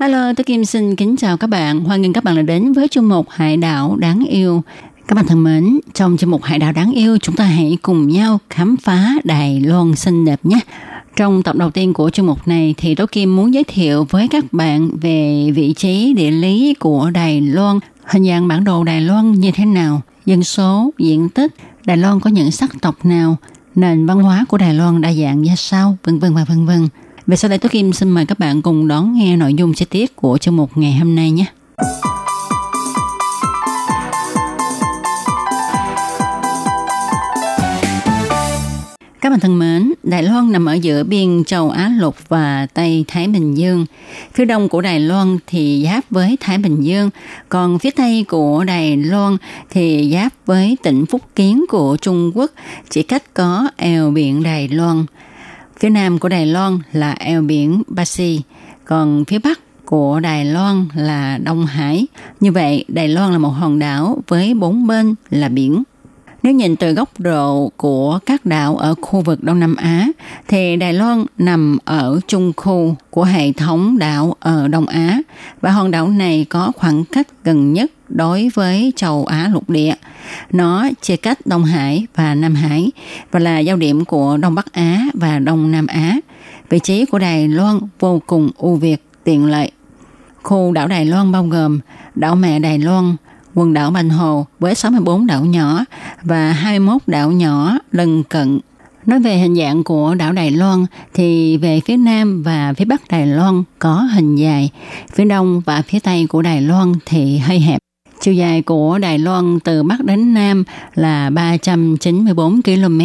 Hello, Tố Kim xin kính chào các bạn. Hoan nghênh các bạn đã đến với chương mục Hải đảo đáng yêu. Các bạn thân mến, trong chương mục Hải đảo đáng yêu, chúng ta hãy cùng nhau khám phá Đài Loan xinh đẹp nhé. Trong tập đầu tiên của chương mục này thì Tố Kim muốn giới thiệu với các bạn về vị trí địa lý của Đài Loan, hình dạng bản đồ Đài Loan như thế nào, dân số, diện tích, Đài Loan có những sắc tộc nào, nền văn hóa của Đài Loan đa dạng ra sao, vân vân và vân vân. Về sau đây Tố Kim xin mời các bạn cùng đón nghe nội dung chi tiết của chương mục ngày hôm nay nhé. Các bạn thân mến, Đài Loan nằm ở giữa biên châu Á Lục và Tây Thái Bình Dương. Phía đông của Đài Loan thì giáp với Thái Bình Dương, còn phía tây của Đài Loan thì giáp với tỉnh Phúc Kiến của Trung Quốc, chỉ cách có eo biển Đài Loan. Phía nam của Đài Loan là eo biển Basi, còn phía bắc của Đài Loan là Đông Hải. Như vậy, Đài Loan là một hòn đảo với bốn bên là biển. Nếu nhìn từ góc độ của các đảo ở khu vực Đông Nam Á, thì Đài Loan nằm ở trung khu của hệ thống đảo ở Đông Á và hòn đảo này có khoảng cách gần nhất đối với châu Á lục địa. Nó chia cách Đông Hải và Nam Hải và là giao điểm của Đông Bắc Á và Đông Nam Á. Vị trí của Đài Loan vô cùng ưu việt, tiện lợi. Khu đảo Đài Loan bao gồm đảo mẹ Đài Loan, quần đảo Bành Hồ với 64 đảo nhỏ và 21 đảo nhỏ lân cận. Nói về hình dạng của đảo Đài Loan thì về phía Nam và phía Bắc Đài Loan có hình dài, phía Đông và phía Tây của Đài Loan thì hơi hẹp. Chiều dài của Đài Loan từ Bắc đến Nam là 394 km,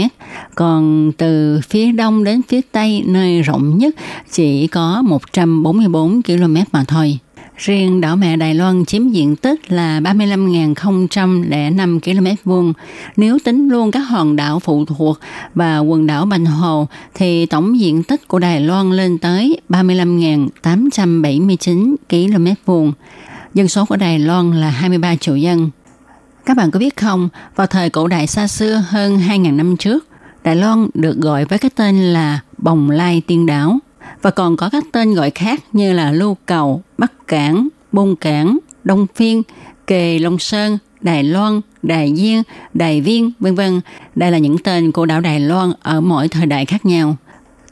còn từ phía Đông đến phía Tây nơi rộng nhất chỉ có 144 km mà thôi. Riêng đảo mẹ Đài Loan chiếm diện tích là 35.005 km vuông. Nếu tính luôn các hòn đảo phụ thuộc và quần đảo Bành Hồ thì tổng diện tích của Đài Loan lên tới 35.879 km vuông. Dân số của Đài Loan là 23 triệu dân. Các bạn có biết không, vào thời cổ đại xa xưa hơn 2.000 năm trước, Đài Loan được gọi với cái tên là Bồng Lai Tiên Đảo và còn có các tên gọi khác như là Lưu Cầu, Bắc Cảng, Bôn Cảng, Đông Phiên, Kề Long Sơn, Đài Loan, Đài Diên, Đài Viên, vân vân. Đây là những tên của đảo Đài Loan ở mỗi thời đại khác nhau.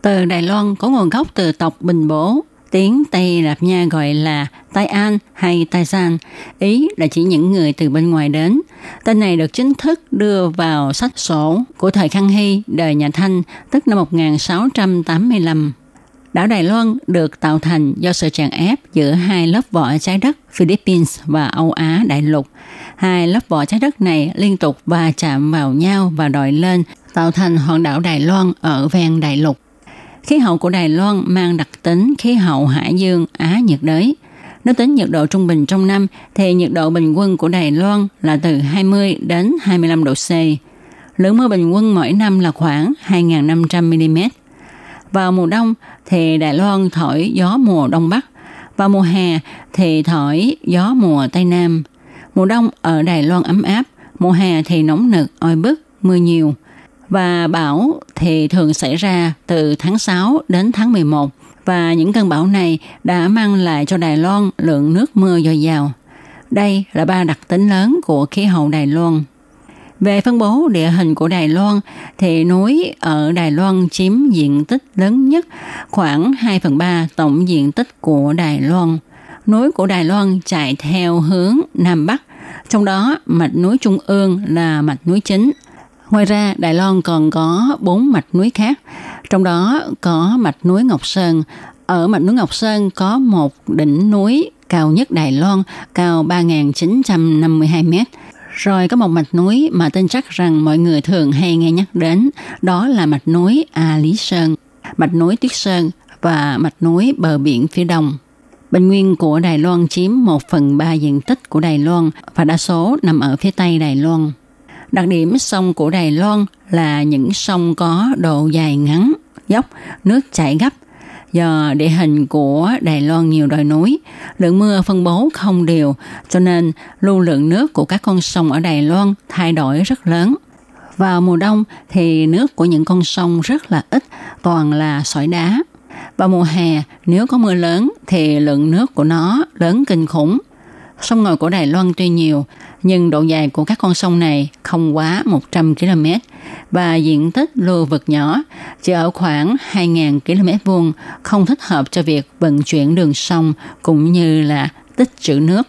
Từ Đài Loan có nguồn gốc từ tộc Bình Bố, tiếng Tây Lạp Nha gọi là Tai An hay Tai San, ý là chỉ những người từ bên ngoài đến. Tên này được chính thức đưa vào sách sổ của thời Khang Hy, đời nhà Thanh, tức năm 1685. Đảo Đài Loan được tạo thành do sự tràn ép giữa hai lớp vỏ trái đất Philippines và Âu Á đại lục. Hai lớp vỏ trái đất này liên tục va chạm vào nhau và đòi lên, tạo thành hòn đảo Đài Loan ở ven đại lục. Khí hậu của Đài Loan mang đặc tính khí hậu hải dương Á nhiệt đới. Nếu tính nhiệt độ trung bình trong năm thì nhiệt độ bình quân của Đài Loan là từ 20 đến 25 độ C. Lượng mưa bình quân mỗi năm là khoảng 2.500 mm. Vào mùa đông thì Đài Loan thổi gió mùa đông bắc, vào mùa hè thì thổi gió mùa tây nam. Mùa đông ở Đài Loan ấm áp, mùa hè thì nóng nực, oi bức, mưa nhiều. Và bão thì thường xảy ra từ tháng 6 đến tháng 11 và những cơn bão này đã mang lại cho Đài Loan lượng nước mưa dồi dào. Đây là ba đặc tính lớn của khí hậu Đài Loan. Về phân bố địa hình của Đài Loan, thì núi ở Đài Loan chiếm diện tích lớn nhất, khoảng 2 phần 3 tổng diện tích của Đài Loan. Núi của Đài Loan chạy theo hướng Nam Bắc, trong đó mạch núi Trung ương là mạch núi chính. Ngoài ra, Đài Loan còn có bốn mạch núi khác, trong đó có mạch núi Ngọc Sơn. Ở mạch núi Ngọc Sơn có một đỉnh núi cao nhất Đài Loan, cao 3.952 mét. Rồi có một mạch núi mà tin chắc rằng mọi người thường hay nghe nhắc đến, đó là mạch núi A Lý Sơn, mạch núi Tuyết Sơn và mạch núi bờ biển phía đông. Bình nguyên của Đài Loan chiếm 1 phần 3 diện tích của Đài Loan và đa số nằm ở phía tây Đài Loan. Đặc điểm sông của Đài Loan là những sông có độ dài ngắn, dốc, nước chảy gấp. Do địa hình của Đài Loan nhiều đồi núi, lượng mưa phân bố không đều, cho nên lưu lượng nước của các con sông ở Đài Loan thay đổi rất lớn. Vào mùa đông thì nước của những con sông rất là ít, toàn là sỏi đá. Vào mùa hè, nếu có mưa lớn thì lượng nước của nó lớn kinh khủng. Sông ngòi của Đài Loan tuy nhiều, nhưng độ dài của các con sông này không quá 100 km và diện tích lưu vực nhỏ, chỉ ở khoảng 2.000 km vuông, không thích hợp cho việc vận chuyển đường sông cũng như là tích trữ nước.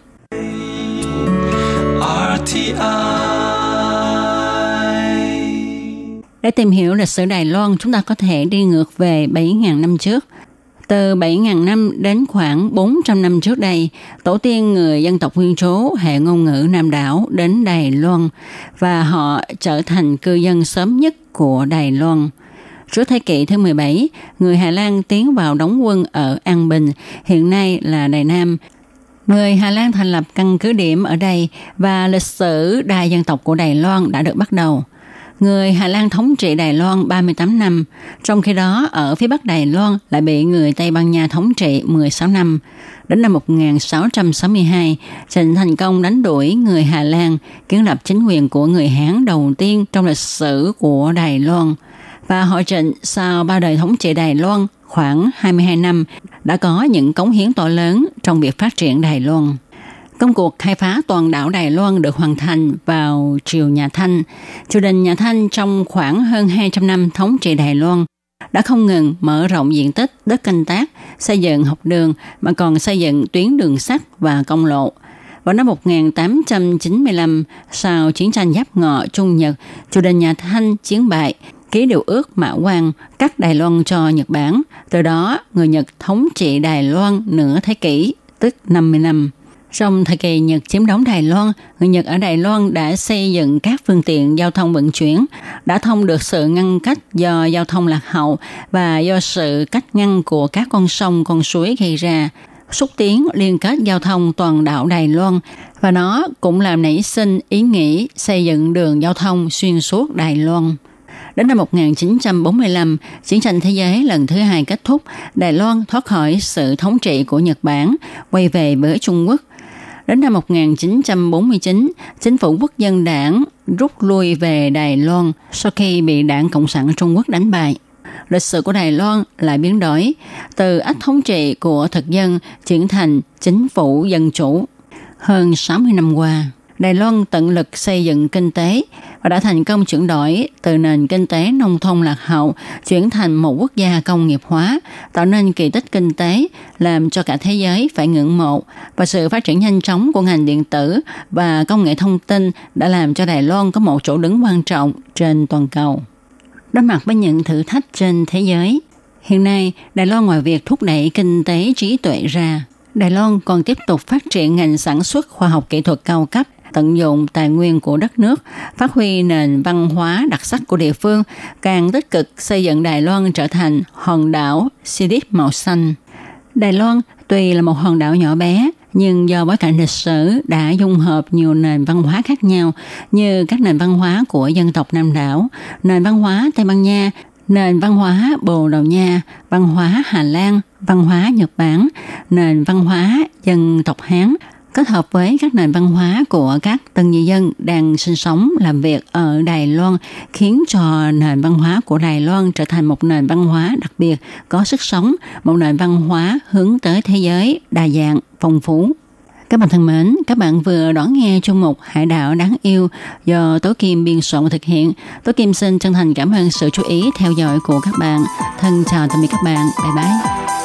Để tìm hiểu lịch sử Đài Loan, chúng ta có thể đi ngược về 7.000 năm trước. Từ 7.000 năm đến khoảng 400 năm trước đây, tổ tiên người dân tộc nguyên số hệ ngôn ngữ Nam đảo đến Đài Loan và họ trở thành cư dân sớm nhất của Đài Loan. Trước thế kỷ thứ 17, người Hà Lan tiến vào đóng quân ở An Bình, hiện nay là Đài Nam. Người Hà Lan thành lập căn cứ điểm ở đây và lịch sử đa dân tộc của Đài Loan đã được bắt đầu – Người Hà Lan thống trị Đài Loan 38 năm, trong khi đó ở phía bắc Đài Loan lại bị người Tây Ban Nha thống trị 16 năm. Đến năm 1662, Trịnh thành công đánh đuổi người Hà Lan, kiến lập chính quyền của người Hán đầu tiên trong lịch sử của Đài Loan. Và họ Trịnh sau ba đời thống trị Đài Loan khoảng 22 năm đã có những cống hiến to lớn trong việc phát triển Đài Loan. Công cuộc khai phá toàn đảo Đài Loan được hoàn thành vào triều nhà Thanh. Triều đình nhà Thanh trong khoảng hơn 200 năm thống trị Đài Loan đã không ngừng mở rộng diện tích đất canh tác, xây dựng học đường mà còn xây dựng tuyến đường sắt và công lộ. Vào năm 1895, sau chiến tranh giáp ngọ Trung Nhật, triều đình nhà Thanh chiến bại, ký điều ước Mã Quan cắt Đài Loan cho Nhật Bản. Từ đó, người Nhật thống trị Đài Loan nửa thế kỷ, tức 50 năm. Trong thời kỳ Nhật chiếm đóng Đài Loan, người Nhật ở Đài Loan đã xây dựng các phương tiện giao thông vận chuyển, đã thông được sự ngăn cách do giao thông lạc hậu và do sự cách ngăn của các con sông, con suối gây ra, xúc tiến liên kết giao thông toàn đảo Đài Loan và nó cũng làm nảy sinh ý nghĩ xây dựng đường giao thông xuyên suốt Đài Loan. Đến năm 1945, chiến tranh thế giới lần thứ hai kết thúc, Đài Loan thoát khỏi sự thống trị của Nhật Bản, quay về với Trung Quốc Đến năm 1949, chính phủ quốc dân đảng rút lui về Đài Loan sau khi bị đảng Cộng sản Trung Quốc đánh bại. Lịch sử của Đài Loan lại biến đổi, từ ách thống trị của thực dân chuyển thành chính phủ dân chủ. Hơn 60 năm qua, Đài Loan tận lực xây dựng kinh tế và đã thành công chuyển đổi từ nền kinh tế nông thôn lạc hậu chuyển thành một quốc gia công nghiệp hóa, tạo nên kỳ tích kinh tế làm cho cả thế giới phải ngưỡng mộ và sự phát triển nhanh chóng của ngành điện tử và công nghệ thông tin đã làm cho Đài Loan có một chỗ đứng quan trọng trên toàn cầu. Đối mặt với những thử thách trên thế giới, hiện nay Đài Loan ngoài việc thúc đẩy kinh tế trí tuệ ra, Đài Loan còn tiếp tục phát triển ngành sản xuất khoa học kỹ thuật cao cấp tận dụng tài nguyên của đất nước, phát huy nền văn hóa đặc sắc của địa phương, càng tích cực xây dựng Đài Loan trở thành hòn đảo Sidip màu xanh. Đài Loan tuy là một hòn đảo nhỏ bé, nhưng do bối cảnh lịch sử đã dung hợp nhiều nền văn hóa khác nhau như các nền văn hóa của dân tộc Nam đảo, nền văn hóa Tây Ban Nha, nền văn hóa Bồ Đào Nha, văn hóa Hà Lan, văn hóa Nhật Bản, nền văn hóa dân tộc Hán, kết hợp với các nền văn hóa của các tân di dân đang sinh sống làm việc ở Đài Loan khiến cho nền văn hóa của Đài Loan trở thành một nền văn hóa đặc biệt có sức sống, một nền văn hóa hướng tới thế giới đa dạng, phong phú. Các bạn thân mến, các bạn vừa đón nghe chung mục Hải đảo đáng yêu do Tố Kim biên soạn và thực hiện. Tố Kim xin chân thành cảm ơn sự chú ý theo dõi của các bạn. Thân chào tạm biệt các bạn. Bye bye.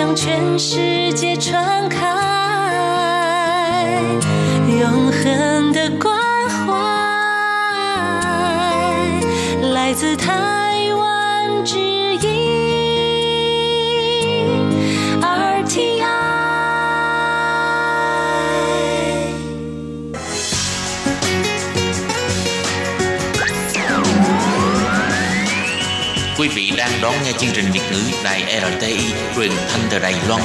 向全世界传开，永恒的关怀，来自台湾之音。Vị đang đón nghe chương trình Việt ngữ Đài RTI truyền thanh từ Đài Loan.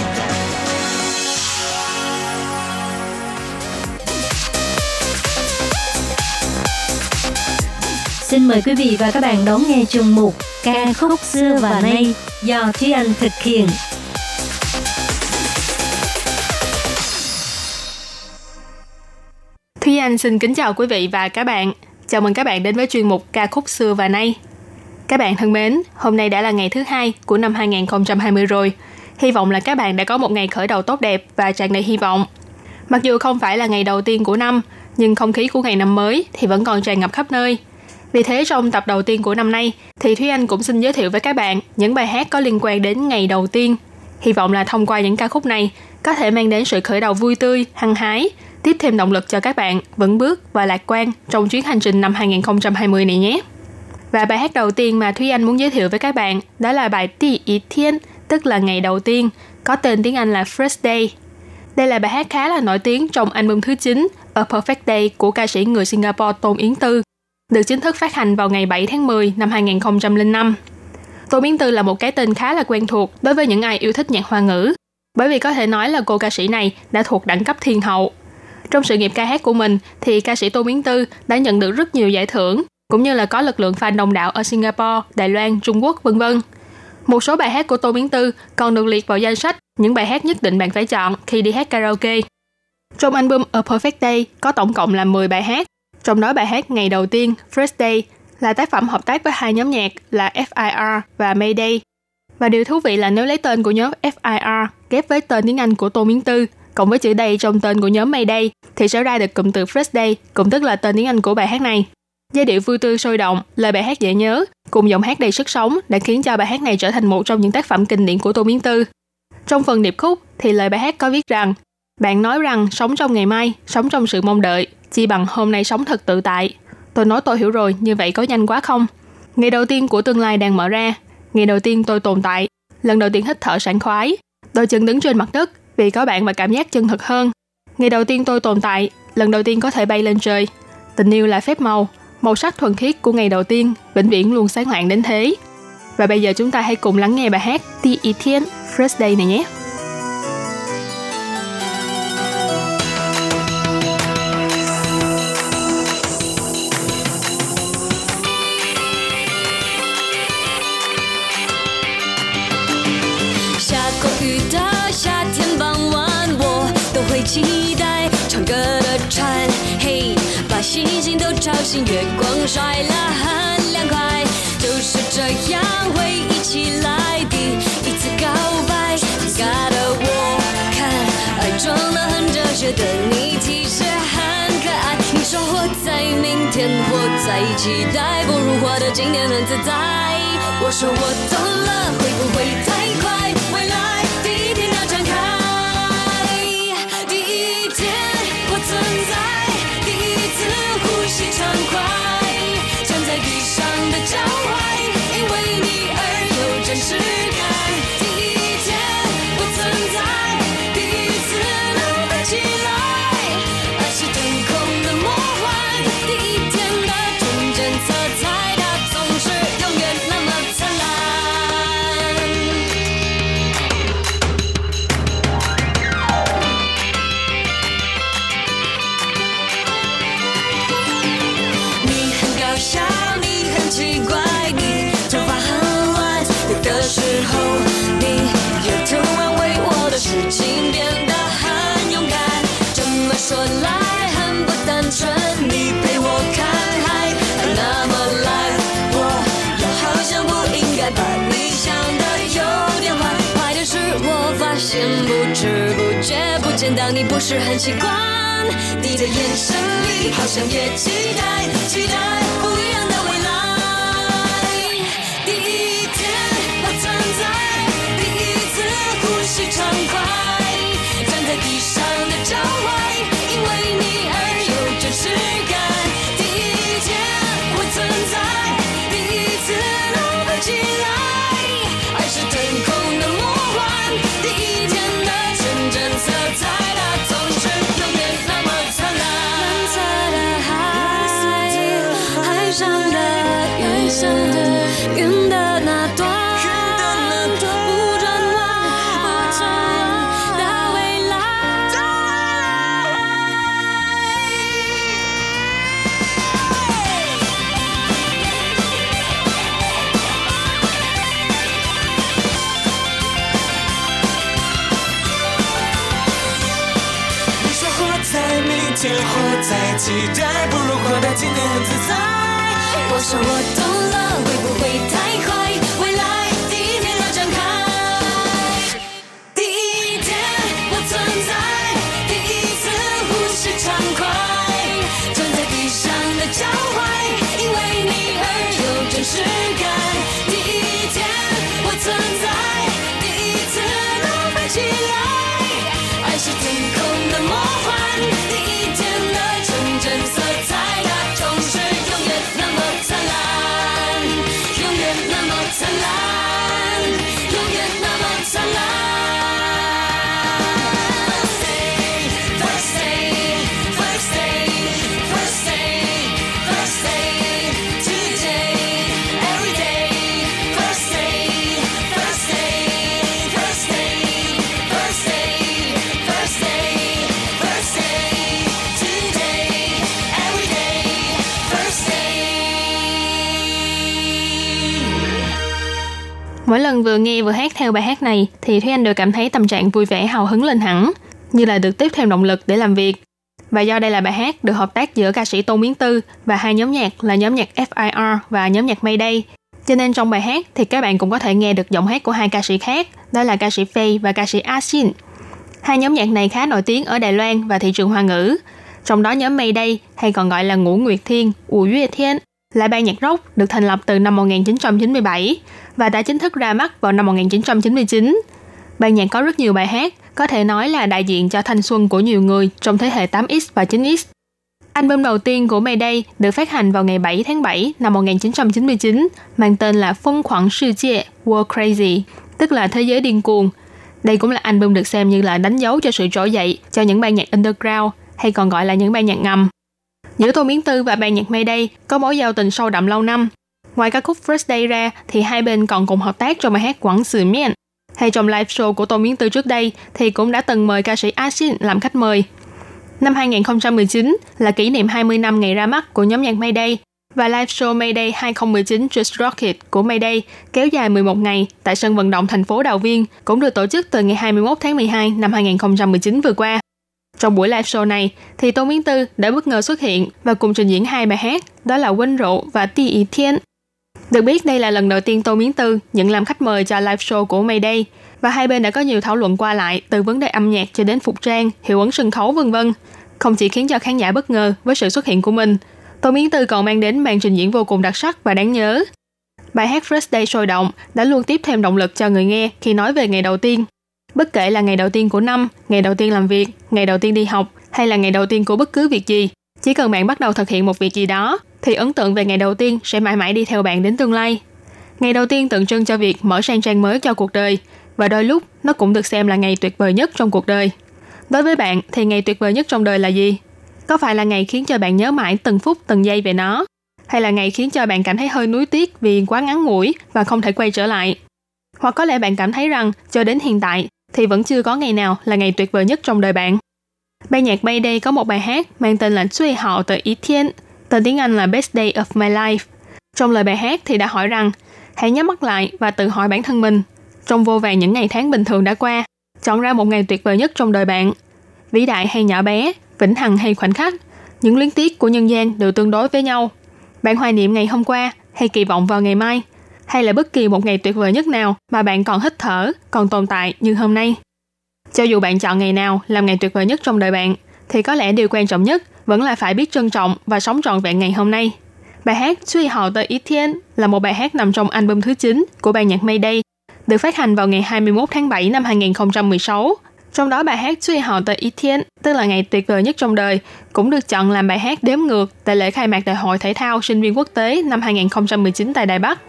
Xin mời quý vị và các bạn đón nghe chương mục Ca khúc xưa và nay do Thúy Anh thực hiện. Thúy Anh xin kính chào quý vị và các bạn. Chào mừng các bạn đến với chuyên mục Ca khúc xưa và nay. Các bạn thân mến, hôm nay đã là ngày thứ hai của năm 2020 rồi. Hy vọng là các bạn đã có một ngày khởi đầu tốt đẹp và tràn đầy hy vọng. Mặc dù không phải là ngày đầu tiên của năm, nhưng không khí của ngày năm mới thì vẫn còn tràn ngập khắp nơi. Vì thế trong tập đầu tiên của năm nay thì Thúy Anh cũng xin giới thiệu với các bạn những bài hát có liên quan đến ngày đầu tiên. Hy vọng là thông qua những ca khúc này có thể mang đến sự khởi đầu vui tươi, hăng hái, tiếp thêm động lực cho các bạn vững bước và lạc quan trong chuyến hành trình năm 2020 này nhé. Và bài hát đầu tiên mà Thúy Anh muốn giới thiệu với các bạn đó là bài Ti Ý Thiên, tức là ngày đầu tiên, có tên tiếng Anh là First Day. Đây là bài hát khá là nổi tiếng trong album thứ 9 A Perfect Day của ca sĩ người Singapore Tôn Yến Tư, được chính thức phát hành vào ngày 7 tháng 10 năm 2005. Tôn Yến Tư là một cái tên khá là quen thuộc đối với những ai yêu thích nhạc hoa ngữ, bởi vì có thể nói là cô ca sĩ này đã thuộc đẳng cấp thiên hậu. Trong sự nghiệp ca hát của mình thì ca sĩ Tô Miến Tư đã nhận được rất nhiều giải thưởng cũng như là có lực lượng fan đông đảo ở Singapore, Đài Loan, Trung Quốc, vân vân. Một số bài hát của Tô Miến Tư còn được liệt vào danh sách những bài hát nhất định bạn phải chọn khi đi hát karaoke. Trong album A Perfect Day có tổng cộng là 10 bài hát, trong đó bài hát ngày đầu tiên First Day là tác phẩm hợp tác với hai nhóm nhạc là FIR và Mayday. Và điều thú vị là nếu lấy tên của nhóm FIR ghép với tên tiếng Anh của Tô Miến Tư cộng với chữ Day trong tên của nhóm Mayday thì sẽ ra được cụm từ First Day, cũng tức là tên tiếng Anh của bài hát này. Giai điệu vui tươi sôi động, lời bài hát dễ nhớ, cùng giọng hát đầy sức sống đã khiến cho bài hát này trở thành một trong những tác phẩm kinh điển của Tô Miến Tư. Trong phần điệp khúc thì lời bài hát có viết rằng bạn nói rằng sống trong ngày mai, sống trong sự mong đợi, chỉ bằng hôm nay sống thật tự tại. Tôi nói tôi hiểu rồi, như vậy có nhanh quá không? Ngày đầu tiên của tương lai đang mở ra. Ngày đầu tiên tôi tồn tại. Lần đầu tiên hít thở sảng khoái. Đôi chân đứng trên mặt đất vì có bạn và cảm giác chân thực hơn. Ngày đầu tiên tôi tồn tại. Lần đầu tiên có thể bay lên trời. Tình yêu là phép màu màu sắc thuần khiết của ngày đầu tiên, vĩnh viễn luôn sáng lạng đến thế. Và bây giờ chúng ta hãy cùng lắng nghe bài hát Ti Y Thiên First Day này nhé. 星星都吵醒，月光晒了很凉快，就是这样回忆起来第一次告白，尴尬的我看爱装的很哲学的你其实很可爱。你说活在明天，活在期待，不如活得今天很自在。我说我懂了，会不会太快？你不是很习惯？你的眼神里好像也期待，期待不一期待，不如活在今天很自在。我说我懂了，会不会太快？Vừa nghe vừa hát theo bài hát này thì Thúy Anh đều cảm thấy tâm trạng vui vẻ hào hứng lên hẳn, như là được tiếp thêm động lực để làm việc. Và do đây là bài hát được hợp tác giữa ca sĩ Tô Miến Tư và hai nhóm nhạc là nhóm nhạc FIR và nhóm nhạc Mayday. Cho nên trong bài hát thì các bạn cũng có thể nghe được giọng hát của hai ca sĩ khác, đó là ca sĩ Faye và ca sĩ ah Asin. Hai nhóm nhạc này khá nổi tiếng ở Đài Loan và thị trường Hoa ngữ. Trong đó nhóm Mayday, hay còn gọi là Ngũ Nguyệt Thiên, Ủ Yue Thiên, là ban nhạc rock được thành lập từ năm 1997 và đã chính thức ra mắt vào năm 1999. Ban nhạc có rất nhiều bài hát, có thể nói là đại diện cho thanh xuân của nhiều người trong thế hệ 8X và 9X. Album đầu tiên của Mayday được phát hành vào ngày 7 tháng 7 năm 1999, mang tên là phân khoảng sư chia World Crazy, tức là Thế giới điên cuồng. Đây cũng là album được xem như là đánh dấu cho sự trỗi dậy cho những ban nhạc underground, hay còn gọi là những ban nhạc ngầm. Giữa Tô Miến Tư và ban nhạc Mayday có mối giao tình sâu đậm lâu năm. Ngoài ca khúc First Day ra, thì hai bên còn cùng hợp tác trong bài hát Quảng Sự Miên. Hay trong live show của Tô Miến Tư trước đây, thì cũng đã từng mời ca sĩ Asin làm khách mời. Năm 2019 là kỷ niệm 20 năm ngày ra mắt của nhóm nhạc Mayday và live show Mayday 2019 Just Rocket của Mayday kéo dài 11 ngày tại sân vận động thành phố Đào Viên, cũng được tổ chức từ ngày 21 tháng 12 năm 2019 vừa qua. Trong buổi live show này, thì Tô Miến Tư đã bất ngờ xuất hiện và cùng trình diễn hai bài hát, đó là Quên Rượu và Ti Ý Thiên. Được biết đây là lần đầu tiên Tô Miến Tư nhận làm khách mời cho live show của Mayday và hai bên đã có nhiều thảo luận qua lại từ vấn đề âm nhạc cho đến phục trang, hiệu ứng sân khấu vân vân. Không chỉ khiến cho khán giả bất ngờ với sự xuất hiện của mình, Tô Miến Tư còn mang đến màn trình diễn vô cùng đặc sắc và đáng nhớ. Bài hát First Day sôi động đã luôn tiếp thêm động lực cho người nghe khi nói về ngày đầu tiên. Bất kể là ngày đầu tiên của năm, ngày đầu tiên làm việc, ngày đầu tiên đi học hay là ngày đầu tiên của bất cứ việc gì, chỉ cần bạn bắt đầu thực hiện một việc gì đó thì ấn tượng về ngày đầu tiên sẽ mãi mãi đi theo bạn đến tương lai. Ngày đầu tiên tượng trưng cho việc mở sang trang mới cho cuộc đời và đôi lúc nó cũng được xem là ngày tuyệt vời nhất trong cuộc đời. Đối với bạn thì ngày tuyệt vời nhất trong đời là gì? Có phải là ngày khiến cho bạn nhớ mãi từng phút từng giây về nó? Hay là ngày khiến cho bạn cảm thấy hơi nuối tiếc vì quá ngắn ngủi và không thể quay trở lại? Hoặc có lẽ bạn cảm thấy rằng cho đến hiện tại thì vẫn chưa có ngày nào là ngày tuyệt vời nhất trong đời bạn. Ban nhạc Mayday có một bài hát mang tên là Suy Hạo Tờ Ý Thiên, tên tiếng Anh là Best Day of My Life. Trong lời bài hát thì đã hỏi rằng hãy nhắm mắt lại và tự hỏi bản thân mình trong vô vàng những ngày tháng bình thường đã qua, chọn ra một ngày tuyệt vời nhất trong đời bạn. Vĩ đại hay nhỏ bé, vĩnh hằng hay khoảnh khắc, những luyến tiếc của nhân gian đều tương đối với nhau. Bạn hoài niệm ngày hôm qua hay kỳ vọng vào ngày mai, hay là bất kỳ một ngày tuyệt vời nhất nào mà bạn còn hít thở, còn tồn tại như hôm nay. Cho dù bạn chọn ngày nào làm ngày tuyệt vời nhất trong đời bạn, thì có lẽ điều quan trọng nhất vẫn là phải biết trân trọng và sống trọn vẹn ngày hôm nay. Bài hát Suy Hào Tới Ý Thiên là một bài hát nằm trong album thứ 9 của ban nhạc Mayday, được phát hành vào ngày 21 tháng 7 năm 2016. Trong đó bài hát Suy Hào Tới Ý Thiên, tức là ngày tuyệt vời nhất trong đời, cũng được chọn làm bài hát đếm ngược tại lễ khai mạc Đại hội Thể thao Sinh viên Quốc tế năm 2019 tại Đài Bắc.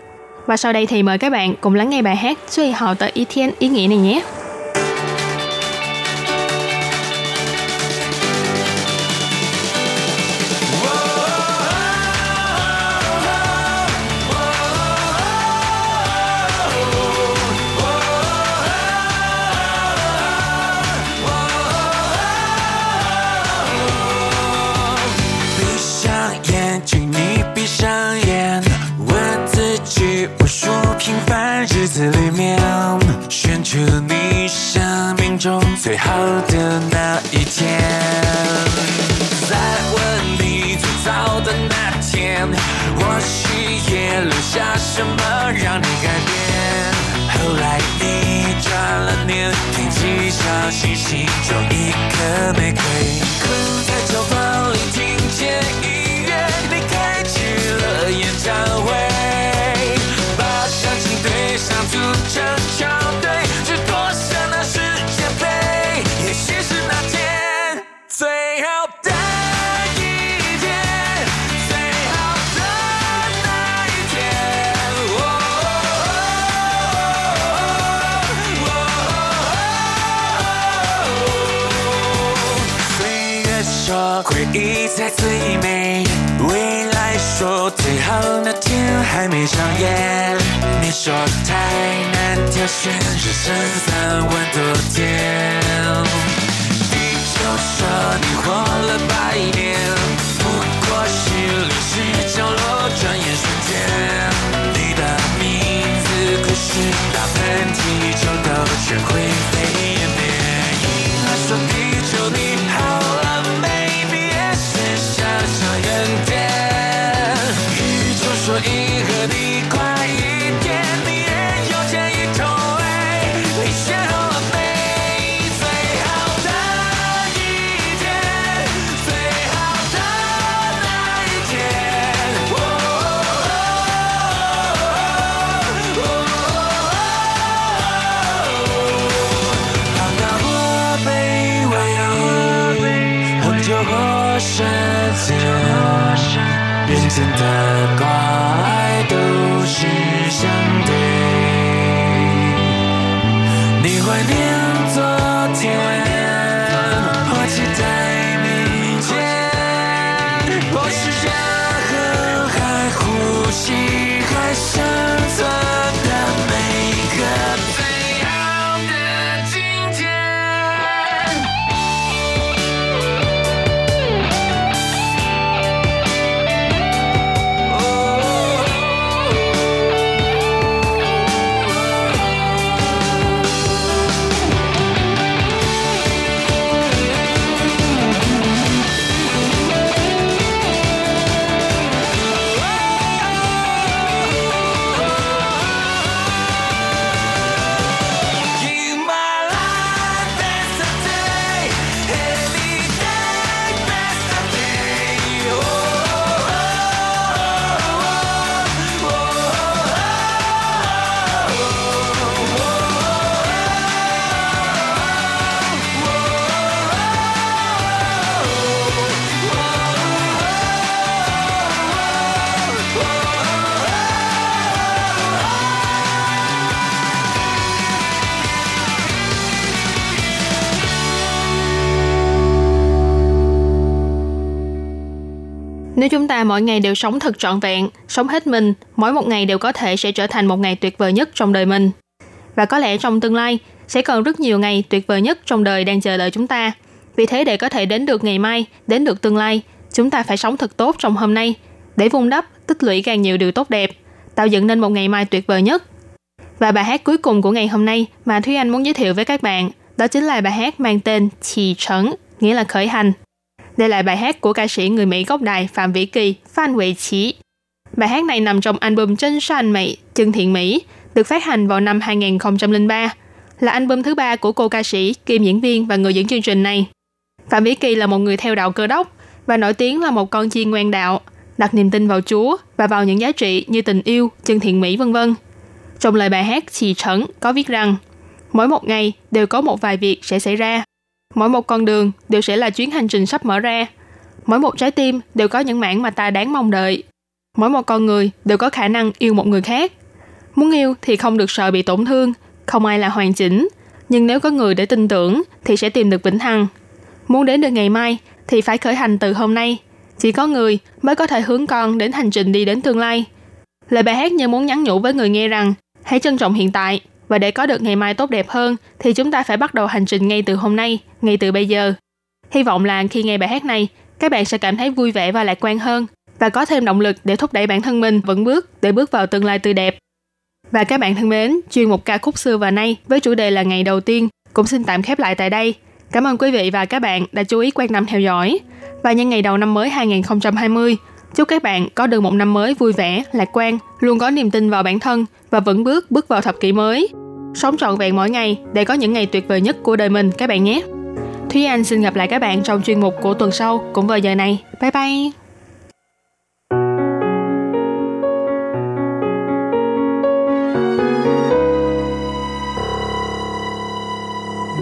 Và sau đây thì mời các bạn cùng lắng nghe bài hát Suy Hào Tờ Ý Thiên, ý nghĩa này nhé. 子里面，选出你生命中最好的那一天。再问你最早的那天，或许也留下什么让你改变。后来你转了念，天气上星星中一颗玫瑰，天还没上眼。你说太难挑选，人生三万多天。地球说你活了百年，不过是历史角落转眼瞬间。你的名字可是打喷嚏就都全会 Nếu chúng ta mỗi ngày đều sống thật trọn vẹn, sống hết mình, mỗi một ngày đều có thể sẽ trở thành một ngày tuyệt vời nhất trong đời mình. Và có lẽ trong tương lai sẽ còn rất nhiều ngày tuyệt vời nhất trong đời đang chờ đợi chúng ta. Vì thế để có thể đến được ngày mai, đến được tương lai, chúng ta phải sống thật tốt trong hôm nay để vun đắp, tích lũy càng nhiều điều tốt đẹp, tạo dựng nên một ngày mai tuyệt vời nhất. Và bài hát cuối cùng của ngày hôm nay mà Thúy Anh muốn giới thiệu với các bạn đó chính là bài hát mang tên Chỉ Trấn, nghĩa là khởi hành. Đây là bài hát của ca sĩ người Mỹ gốc Đài Phạm Vĩ Kỳ, Phan Huệ Chí. Bài hát này nằm trong album Chân San Mỹ, Chân Thiện Mỹ, được phát hành vào năm 2003. là album thứ ba của cô ca sĩ, kiêm diễn viên và người dẫn chương trình này. Phạm Vĩ Kỳ là một người theo đạo cơ đốc và nổi tiếng là một con chiên ngoan đạo, đặt niềm tin vào Chúa và vào những giá trị như tình yêu, chân thiện mỹ vân vân. Trong lời bài hát Chỉ Trấn có viết rằng, mỗi một ngày đều có một vài việc sẽ xảy ra. Mỗi một con đường đều sẽ là chuyến hành trình sắp mở ra. Mỗi một trái tim đều có những mảng mà ta đáng mong đợi. Mỗi một con người đều có khả năng yêu một người khác. Muốn yêu thì không được sợ bị tổn thương, không ai là hoàn chỉnh. Nhưng nếu có người để tin tưởng thì sẽ tìm được vĩnh hằng. Muốn đến được ngày mai thì phải khởi hành từ hôm nay. Chỉ có người mới có thể hướng con đến hành trình đi đến tương lai. Lời bài hát như muốn nhắn nhủ với người nghe rằng hãy trân trọng hiện tại và để có được ngày mai tốt đẹp hơn thì chúng ta phải bắt đầu hành trình ngay từ hôm nay, ngay từ bây giờ. Hy vọng là khi nghe bài hát này, các bạn sẽ cảm thấy vui vẻ và lạc quan hơn và có thêm động lực để thúc đẩy bản thân mình vững bước để bước vào tương lai tươi đẹp. Và các bạn thân mến, chuyên mục ca khúc xưa và nay với chủ đề là ngày đầu tiên cũng xin tạm khép lại tại đây. Cảm ơn quý vị và các bạn đã chú ý quan tâm theo dõi. Và nhân ngày đầu năm mới 2020, chúc các bạn có được một năm mới vui vẻ, lạc quan, luôn có niềm tin vào bản thân và vững bước bước vào thập kỷ mới. Sống trọn vẹn mỗi ngày để có những ngày tuyệt vời nhất của đời mình các bạn nhé. Thúy Anh xin gặp lại các bạn trong chuyên mục của tuần sau cũng vào giờ này. Bye bye!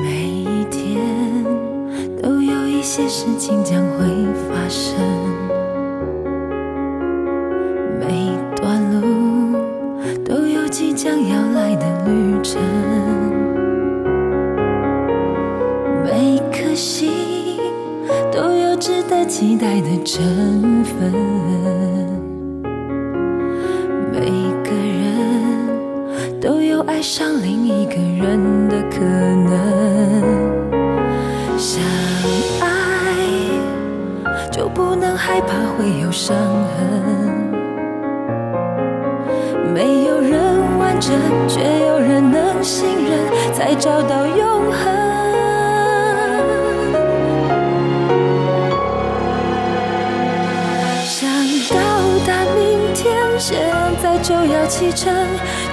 每一天都有一些事情将会发生， 期待的成分，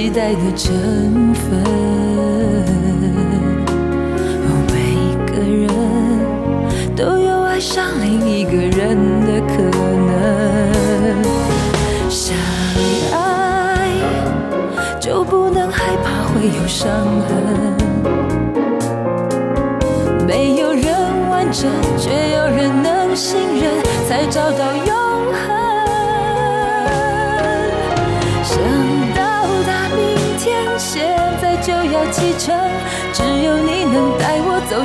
期待的成分。